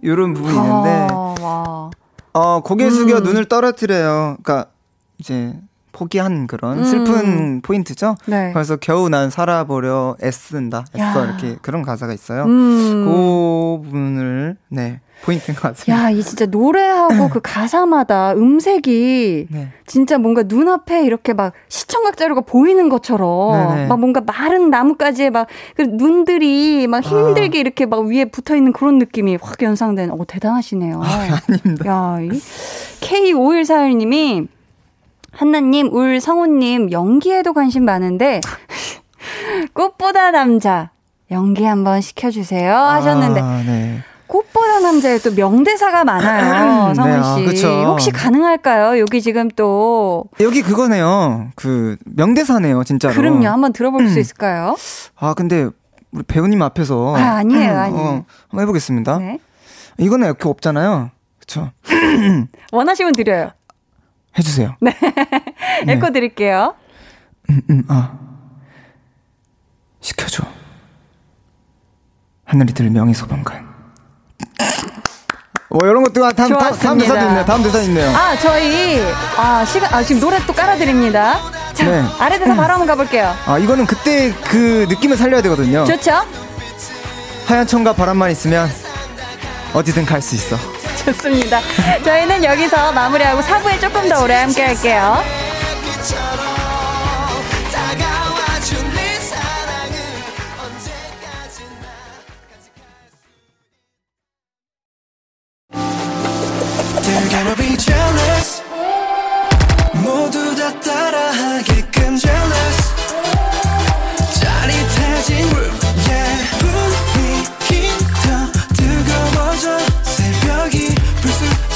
이런 부분이 있는데 아, 와. 어, 고개 숙여 음. 눈을 떨어뜨려요. 그러니까 이제 포기한 그런 음. 슬픈 포인트죠. 네. 그래서 겨우 난 살아보려 애쓴다. 애써 야. 이렇게 그런 가사가 있어요. 음. 그 부분을 네 포인트인 것 같습니다. 야, 이 진짜 노래하고 그 가사마다 음색이 네. 진짜 뭔가 눈앞에 이렇게 막 시청각 자료가 보이는 것처럼 네네. 막 뭔가 마른 나뭇가지에 막 그 눈들이 막 힘들게 이렇게 막 위에 붙어 있는 그런 느낌이 확 연상된 어 대단하시네요. <laughs> 아닙니다. 야, 이 K5141님이 한나님, 울 성우님 연기에도 관심 많은데 <laughs> 꽃보다 남자 연기 한번 시켜주세요 하셨는데 아, 네. 꽃보다 남자에 또 명대사가 많아요, 성훈 <clears throat> 네, 아, 씨. 그쵸. 혹시 가능할까요? 여기 지금 또 여기 그거네요. 그 명대사네요, 진짜로. 그럼요. 한번 들어볼 수 있을까요? <clears throat> 아 근데 우리 배우님 앞에서 아, 아니에요, <clears throat> 아니에요. 어, 한번 해보겠습니다. 네. 이거는 이렇게 없잖아요. 그쵸? 원하시면 드려요. 해주세요. 네. <laughs> 에코 드릴게요. 음, 아. 시켜줘. 하늘이 들 명의소방관. 뭐 이런 것도 다음 다음, 다음 좋았습니다. 대사도 있네요. 다음 대사 있네요. 아, 저희, 아, 시간, 아, 지금 노래 또 깔아드립니다. 자, 네. 아래 대사 바로 한번 가볼게요. 아 이거는 그때 그 느낌을 살려야 되거든요. 좋죠? 하얀 천과 바람만 있으면 어디든 갈 수 있어. 좋습니다. 저희는 여기서 마무리하고 4부에 조금 더 오래 함께 할게요. 모두 다 따라하게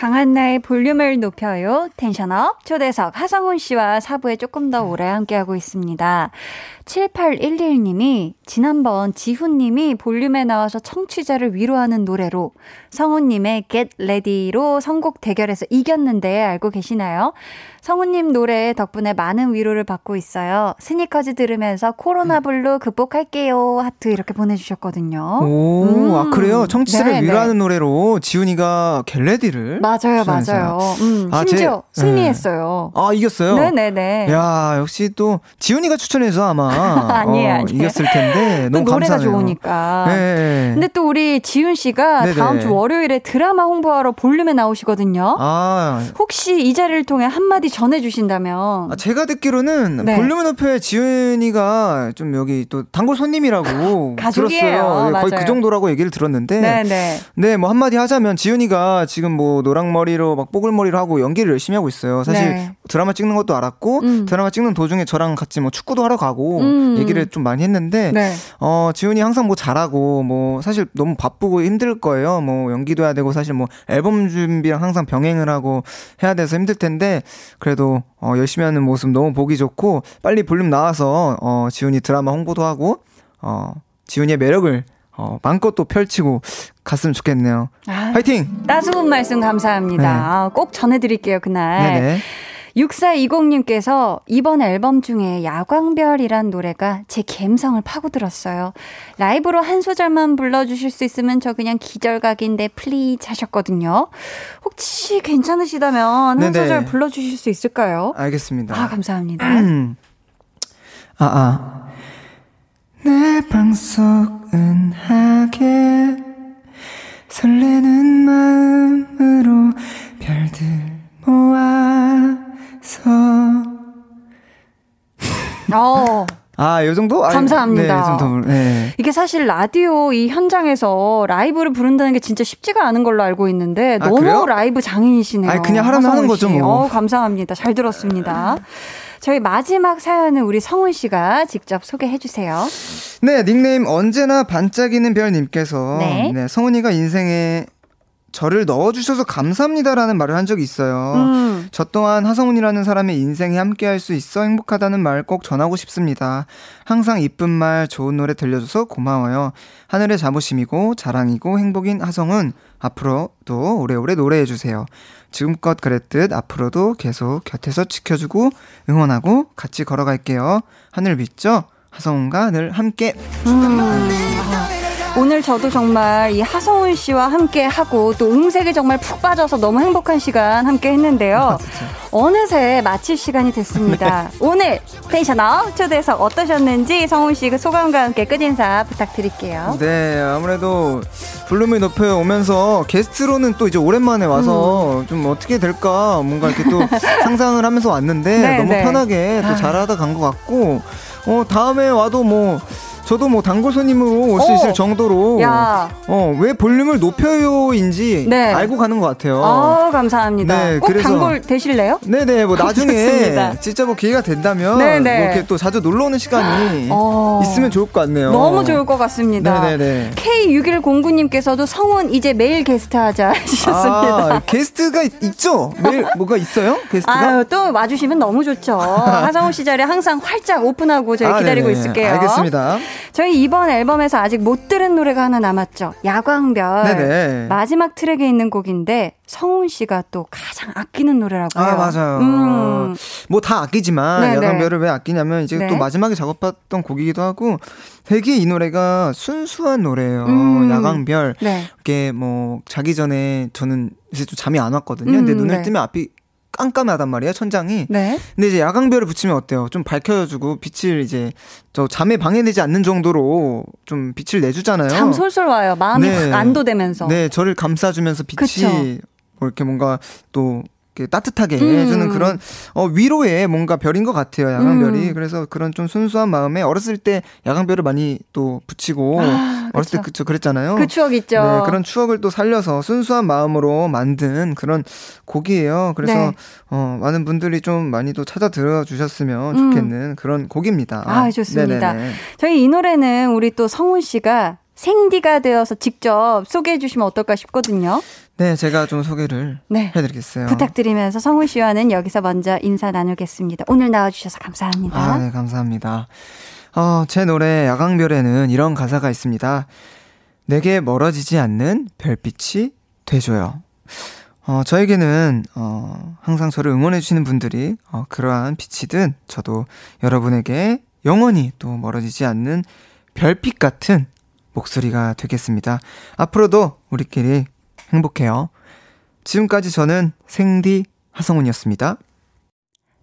강한나의 볼륨을 높여요. 텐션업 초대석 하성훈 씨와 4부에 조금 더 오래 함께하고 있습니다. 7811님이 지난번 지훈님이 볼륨에 나와서 청취자를 위로하는 노래로 성훈님의 Get Ready로 선곡 대결에서 이겼는데 알고 계시나요? 성운님 노래 덕분에 많은 위로를 받고 있어요. 스니커즈 들으면서 코로나 블루 극복할게요. 하트 이렇게 보내주셨거든요. 오, 음. 아 그래요? 청취자를 네, 위로하는 네. 노래로 지훈이가 Get Ready를 맞아요, 맞아요. 음, 아, 심지어 제- 승리했어요. 아 이겼어요. 네네네. 야 역시 또 지훈이가 추천해서 아마 <laughs> 아니에요, 어, 아니에요. 이겼을 텐데 또 너무 노래가 감사해요. 좋으니까. 네. 근데 또 우리 지훈 씨가 네네. 다음 주 월요일에 드라마 홍보하러 볼륨에 나오시거든요. 아, 혹시 이 자리를 통해 한마디 전해주신다면. 아, 제가 듣기로는 네. 볼륨은 높여 지훈이가 좀 여기 또 단골 손님이라고. <laughs> 들었어요. 예, 거의 맞아요. 그 정도라고 얘기를 들었는데 네네. 네, 뭐 한마디 하자면 지훈이가 지금 뭐 노랑머리로 막 뽀글머리로 하고 연기를 열심히 하고 있어요. 사실 네. 드라마 찍는 것도 알았고 음. 드라마 찍는 도중에 저랑 같이 뭐 축구도 하러 가고 음. 얘기를 좀 많이 했는데 네. 어, 지훈이 항상 뭐 잘하고 뭐 사실 너무 바쁘고 힘들 거예요. 뭐 연기도 해야 되고 사실 뭐 앨범 준비랑 항상 병행을 하고 해야 돼서 힘들 텐데 그래도 어, 열심히 하는 모습 너무 보기 좋고 빨리 볼륨 나와서 어, 지훈이 드라마 홍보도 하고 어, 지훈이의 매력을 어, 마음껏 또 펼치고 갔으면 좋겠네요. 아, 화이팅! 따스한 말씀 감사합니다. 네. 아, 꼭 전해드릴게요, 그날. 네네. 6420님께서 이번 앨범 중에 야광별이란 노래가 제 감성을 파고들었어요. 라이브로 한 소절만 불러주실 수 있으면 저 그냥 기절각인데 please 하셨거든요. 혹시 괜찮으시다면 한 네네. 소절 불러주실 수 있을까요? 알겠습니다. 아, 감사합니다. 음. <clears throat> 아, 아. 내 방석 은하게 설레는 마음으로 별들 모아서 <laughs> 어. 아, 요 정도? 아, 감사합니다. 네. 네. 이게 사실 라디오 이 현장에서 라이브를 부른다는 게 진짜 쉽지가 않은 걸로 알고 있는데 아, 너무 그래요? 라이브 장인이시네요. 아니, 그냥 하라면 하는 거죠, 씨. 뭐. 어, 감사합니다. 잘 들었습니다. 저희 마지막 사연은 우리 성훈 씨가 직접 소개해 주세요. 네, 닉네임 언제나 반짝이는 별님께서 네. 네, 성은이가 인생에 저를 넣어주셔서 감사합니다라는 말을 한 적이 있어요. 음. 저 또한 하성운이라는 사람의 인생에 함께할 수 있어 행복하다는 말 꼭 전하고 싶습니다. 항상 이쁜 말, 좋은 노래 들려줘서 고마워요. 하늘의 자부심이고 자랑이고 행복인 하성운 앞으로도 오래오래 노래해주세요. 지금껏 그랬듯 앞으로도 계속 곁에서 지켜주고 응원하고 같이 걸어갈게요. 하늘 믿죠? 하성운과 늘 함께. 오늘 저도 정말 이 하성훈 씨와 함께 하고 또 음색에 정말 푹 빠져서 너무 행복한 시간 함께 했는데요. <laughs> 어느새 마칠 시간이 됐습니다. 오늘 텐션업 초대석 어떠셨는지 성훈 씨 그 소감과 함께 끝인사 부탁드릴게요. 네, 아무래도 볼륨을 높여 오면서 게스트로는 또 이제 오랜만에 와서 좀 어떻게 될까 뭔가 이렇게 또 <laughs> 상상을 하면서 왔는데 네, 너무 네. 편하게 또 잘하다 간 것 같고 어 다음에 와도 뭐 저도 뭐 단골 손님으로 올수 오. 있을 정도로 야. 어 왜 볼륨을 높여요인지 네. 알고 가는 것 같아요. 아, 감사합니다. 네, 꼭 그래서- 단골 되실래요? 네네 뭐 나중에 좋습니다. 진짜 뭐 기회가 된다면 네네. 뭐 이렇게 또 자주 놀러 오는 시간이 어. 있으면 좋을 것 같네요. 너무 좋을 것 같습니다. 네네네. K6109님께서도 성훈 이제 매일 게스트 하자 <laughs> 하셨습니다. 아, 게스트가 있- 있죠? 매일 뭐가 있어요? 게스트가? 아유, 또 와주시면 너무 좋죠. 하성우 씨 자리 항상 활짝 오픈하고 저희 아, 기다리고 네네. 있을게요. 알겠습니다. 저희 이번 앨범에서 아직 못 들은 노래가 하나 남았죠. 야광별. 네네. 마지막 트랙에 있는 곡인데 성훈 씨가 또 가장 아끼는 노래라고 해요. 아, 맞아요. 음. 뭐다 아끼지만 네네. 야광별을 왜 아끼냐면 이제 네. 또 마지막에 작업했던 곡이기도 하고 되게 이 노래가 순수한 노래예요. 음. 야광별. 네. 이게 뭐 자기 전에 저는 이제 좀 잠이 안 왔거든요. 근데 음, 눈을 네. 뜨면 앞이 깜깜하단 말이에요, 천장이. 네. 근데 이제 야광별을 붙이면 어때요? 좀 밝혀주고 빛을 이제 저 잠에 방해되지 않는 정도로 좀 빛을 내주잖아요. 참 솔솔 와요. 마음이 네. 확 안도되면서. 네, 저를 감싸주면서 빛이 그쵸. 뭐 이렇게 뭔가 또 따뜻하게 음. 해주는 그런 어, 위로의 뭔가 별인 것 같아요, 야광별이. 음. 그래서 그런 좀 순수한 마음에 어렸을 때 야광별을 많이 또 붙이고 아, 어렸을 때 그쵸. 그랬잖아요. 그 추억 있죠. 네, 그런 추억을 또 살려서 순수한 마음으로 만든 그런 곡이에요. 그래서 네. 어, 많은 분들이 좀 많이 또 찾아 들어주셨으면 음. 좋겠는 그런 곡입니다. 아, 좋습니다. 네네네. 저희 이 노래는 우리 또 성훈 씨가 생디가 되어서 직접 소개해 주시면 어떨까 싶거든요. 네, 제가 좀 소개를 네. 해드리겠어요. 부탁드리면서 성훈 씨와는 여기서 먼저 인사 나누겠습니다. 오늘 나와주셔서 감사합니다. 아, 네, 감사합니다. 어, 제 노래 야광별에는 이런 가사가 있습니다. 내게 멀어지지 않는 별빛이 돼줘요. 어, 저에게는, 어, 항상 저를 응원해주시는 분들이, 어, 그러한 빛이든, 저도 여러분에게 영원히 또 멀어지지 않는 별빛 같은 목소리가 되겠습니다. 앞으로도 우리끼리 행복해요. 지금까지 저는 생디 하성운이었습니다.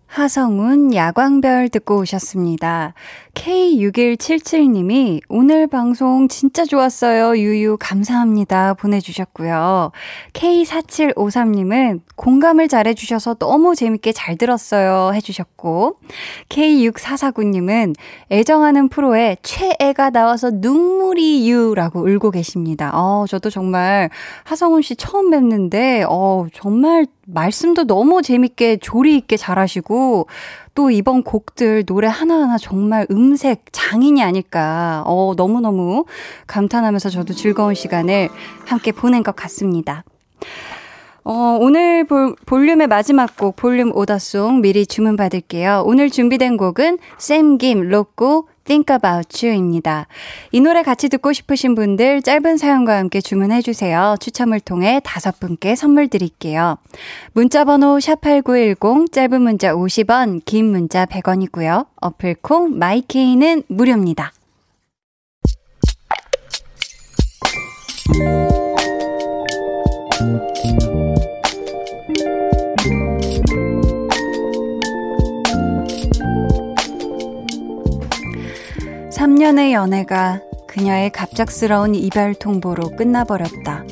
하성운 야광별 듣고 오셨습니다. K6177님이 오늘 방송 진짜 좋았어요. 유유 감사합니다. 보내주셨고요. K4753님은 공감을 잘해주셔서 너무 재밌게 잘 들었어요. 해주셨고 K6449님은 애정하는 프로에 최애가 나와서 눈물이 유라고 울고 계십니다. 어, 저도 정말 하성운 씨 처음 뵙는데 어, 정말 말씀도 너무 재밌게 조리 있게 잘하시고 또 이번 곡들 노래 하나하나 정말 음색 장인이 아닐까. 어, 너무너무 감탄하면서 저도 즐거운 시간을 함께 보낸 것 같습니다. 어, 오늘 볼, 볼륨의 마지막 곡, 볼륨 오더송 미리 주문 받을게요. 오늘 준비된 곡은 샘김, 로꼬, Think About You입니다. 이 노래 같이 듣고 싶으신 분들 짧은 사연과 함께 주문해 주세요. 추첨을 통해 다섯 분께 선물 드릴게요. 문자 번호 샵8910, 짧은 문자 50원, 긴 문자 100원이고요. 어플 콩, 마이케이는 무료입니다. 삼년의 연애가 그녀의 갑작스러운 이별 통보로 끝나버렸다.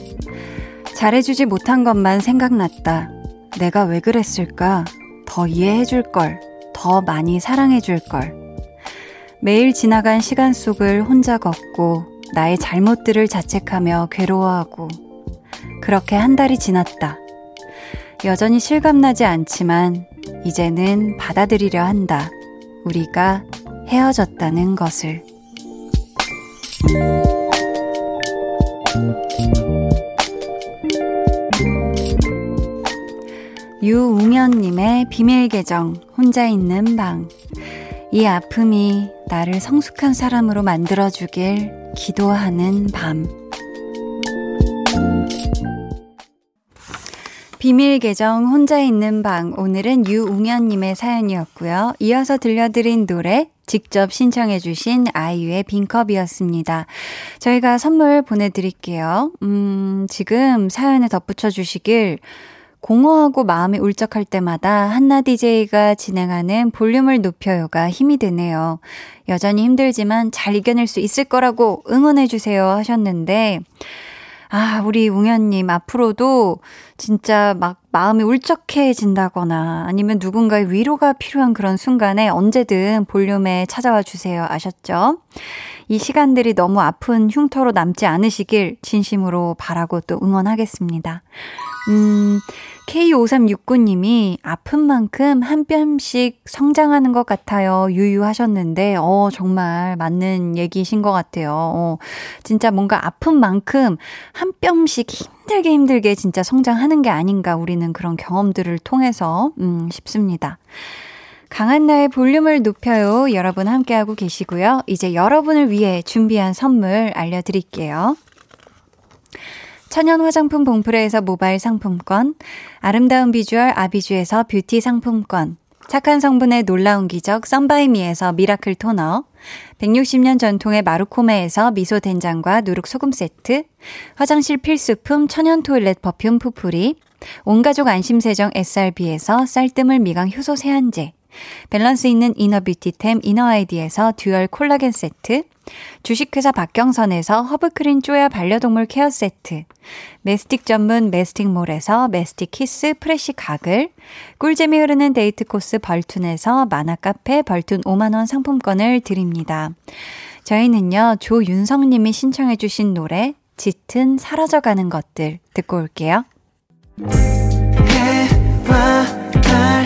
잘해주지 못한 것만 생각났다. 내가 왜 그랬을까? 더 이해해줄 걸. 더 많이 사랑해줄 걸. 매일 지나간 시간 속을 혼자 걷고 나의 잘못들을 자책하며 괴로워하고 그렇게 한 달이 지났다. 여전히 실감나지 않지만 이제는 받아들이려 한다. 우리가 헤어졌다는 것을. 유웅현님의 비밀 계정, 혼자 있는 방. 이 아픔이 나를 성숙한 사람으로 만들어주길 기도하는 밤. 비밀 계정 혼자 있는 방 오늘은 유웅현님의 사연이었고요. 이어서 들려드린 노래 직접 신청해 주신 아이유의 빈컵이었습니다. 저희가 선물 보내드릴게요. 음, 지금 사연에 덧붙여 주시길 공허하고 마음이 울적할 때마다 한나 DJ가 진행하는 볼륨을 높여요가 힘이 되네요. 여전히 힘들지만 잘 이겨낼 수 있을 거라고 응원해주세요 하셨는데, 아, 우리 웅현님, 앞으로도 진짜 막 마음이 울적해진다거나 아니면 누군가의 위로가 필요한 그런 순간에 언제든 볼륨에 찾아와 주세요. 아셨죠? 이 시간들이 너무 아픈 흉터로 남지 않으시길 진심으로 바라고 또 응원하겠습니다. 음, K5369님이 아픈 만큼 한 뼘씩 성장하는 것 같아요. 유유하셨는데, 어, 정말 맞는 얘기신 것 같아요. 어, 진짜 뭔가 아픈 만큼 한 뼘씩 힘들게 힘들게 진짜 성장하는 게 아닌가 우리는 그런 경험들을 통해서, 음, 싶습니다. 강한 나의 볼륨을 높여요. 여러분 함께하고 계시고요. 이제 여러분을 위해 준비한 선물 알려드릴게요. 천연 화장품 봉프레에서 모바일 상품권, 아름다운 비주얼 아비주에서 뷰티 상품권, 착한 성분의 놀라운 기적 썬바이미에서 miracle 토너, 160년 전통의 마루코메에서 미소 된장과 누룩 소금 세트, 화장실 필수품 천연 toilet perfume 푸풀이, 온가족 안심세정 SRB에서 쌀뜨물 미강 효소 세안제, 밸런스 있는 inner beauty템 이너 아이디에서 dual 콜라겐 세트, 주식회사 박경선에서 허브크린 쪼야 반려동물 케어 세트, 메스틱 전문 메스틱몰에서 메스틱 키스 fresh 가글, 꿀잼이 흐르는 데이트 코스 벌툰에서 만화 카페 벌툰 5만원 상품권을 드립니다. 저희는요, 조윤성님이 신청해주신 노래, 짙은 사라져가는 것들 듣고 올게요. 해와 달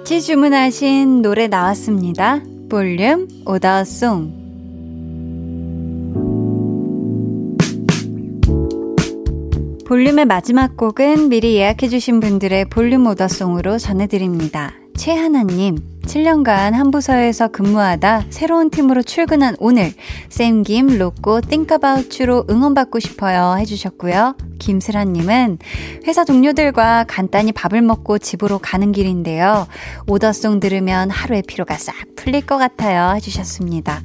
같이 주문하신 노래 나왔습니다. 볼륨 오더송. 볼륨의 마지막 곡은 미리 예약해주신 분들의 볼륨 오더송으로 전해드립니다. 최하나님, 7년간 한 부서에서 근무하다 새로운 팀으로 출근한 오늘, 쌤김, 로꼬, 띵까바우추로 응원받고 싶어요 해주셨고요. 김슬아님은 회사 동료들과 간단히 밥을 먹고 집으로 가는 길인데요. 오더송 들으면 하루의 피로가 싹 풀릴 것 같아요 해주셨습니다.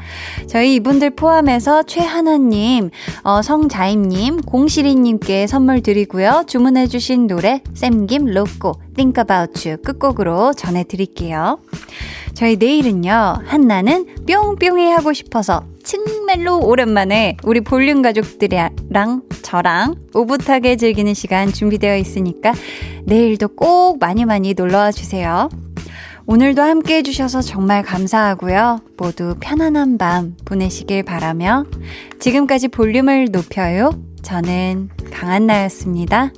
저희 이분들 포함해서 최하나님, 어, 성자임님, 공시리님께 선물 드리고요. 주문해주신 노래 쌤김, 로꼬, Think About You 끝곡으로 전해드릴게요. 저희 내일은요, 한나는 뿅뿅이 하고 싶어서 정말로 오랜만에 우리 볼륨 가족들이랑 저랑 오붓하게 즐기는 시간 준비되어 있으니까 내일도 꼭 많이 많이 놀러와 주세요. 오늘도 함께 해주셔서 정말 감사하고요. 모두 편안한 밤 보내시길 바라며 지금까지 볼륨을 높여요. 저는 강한나였습니다.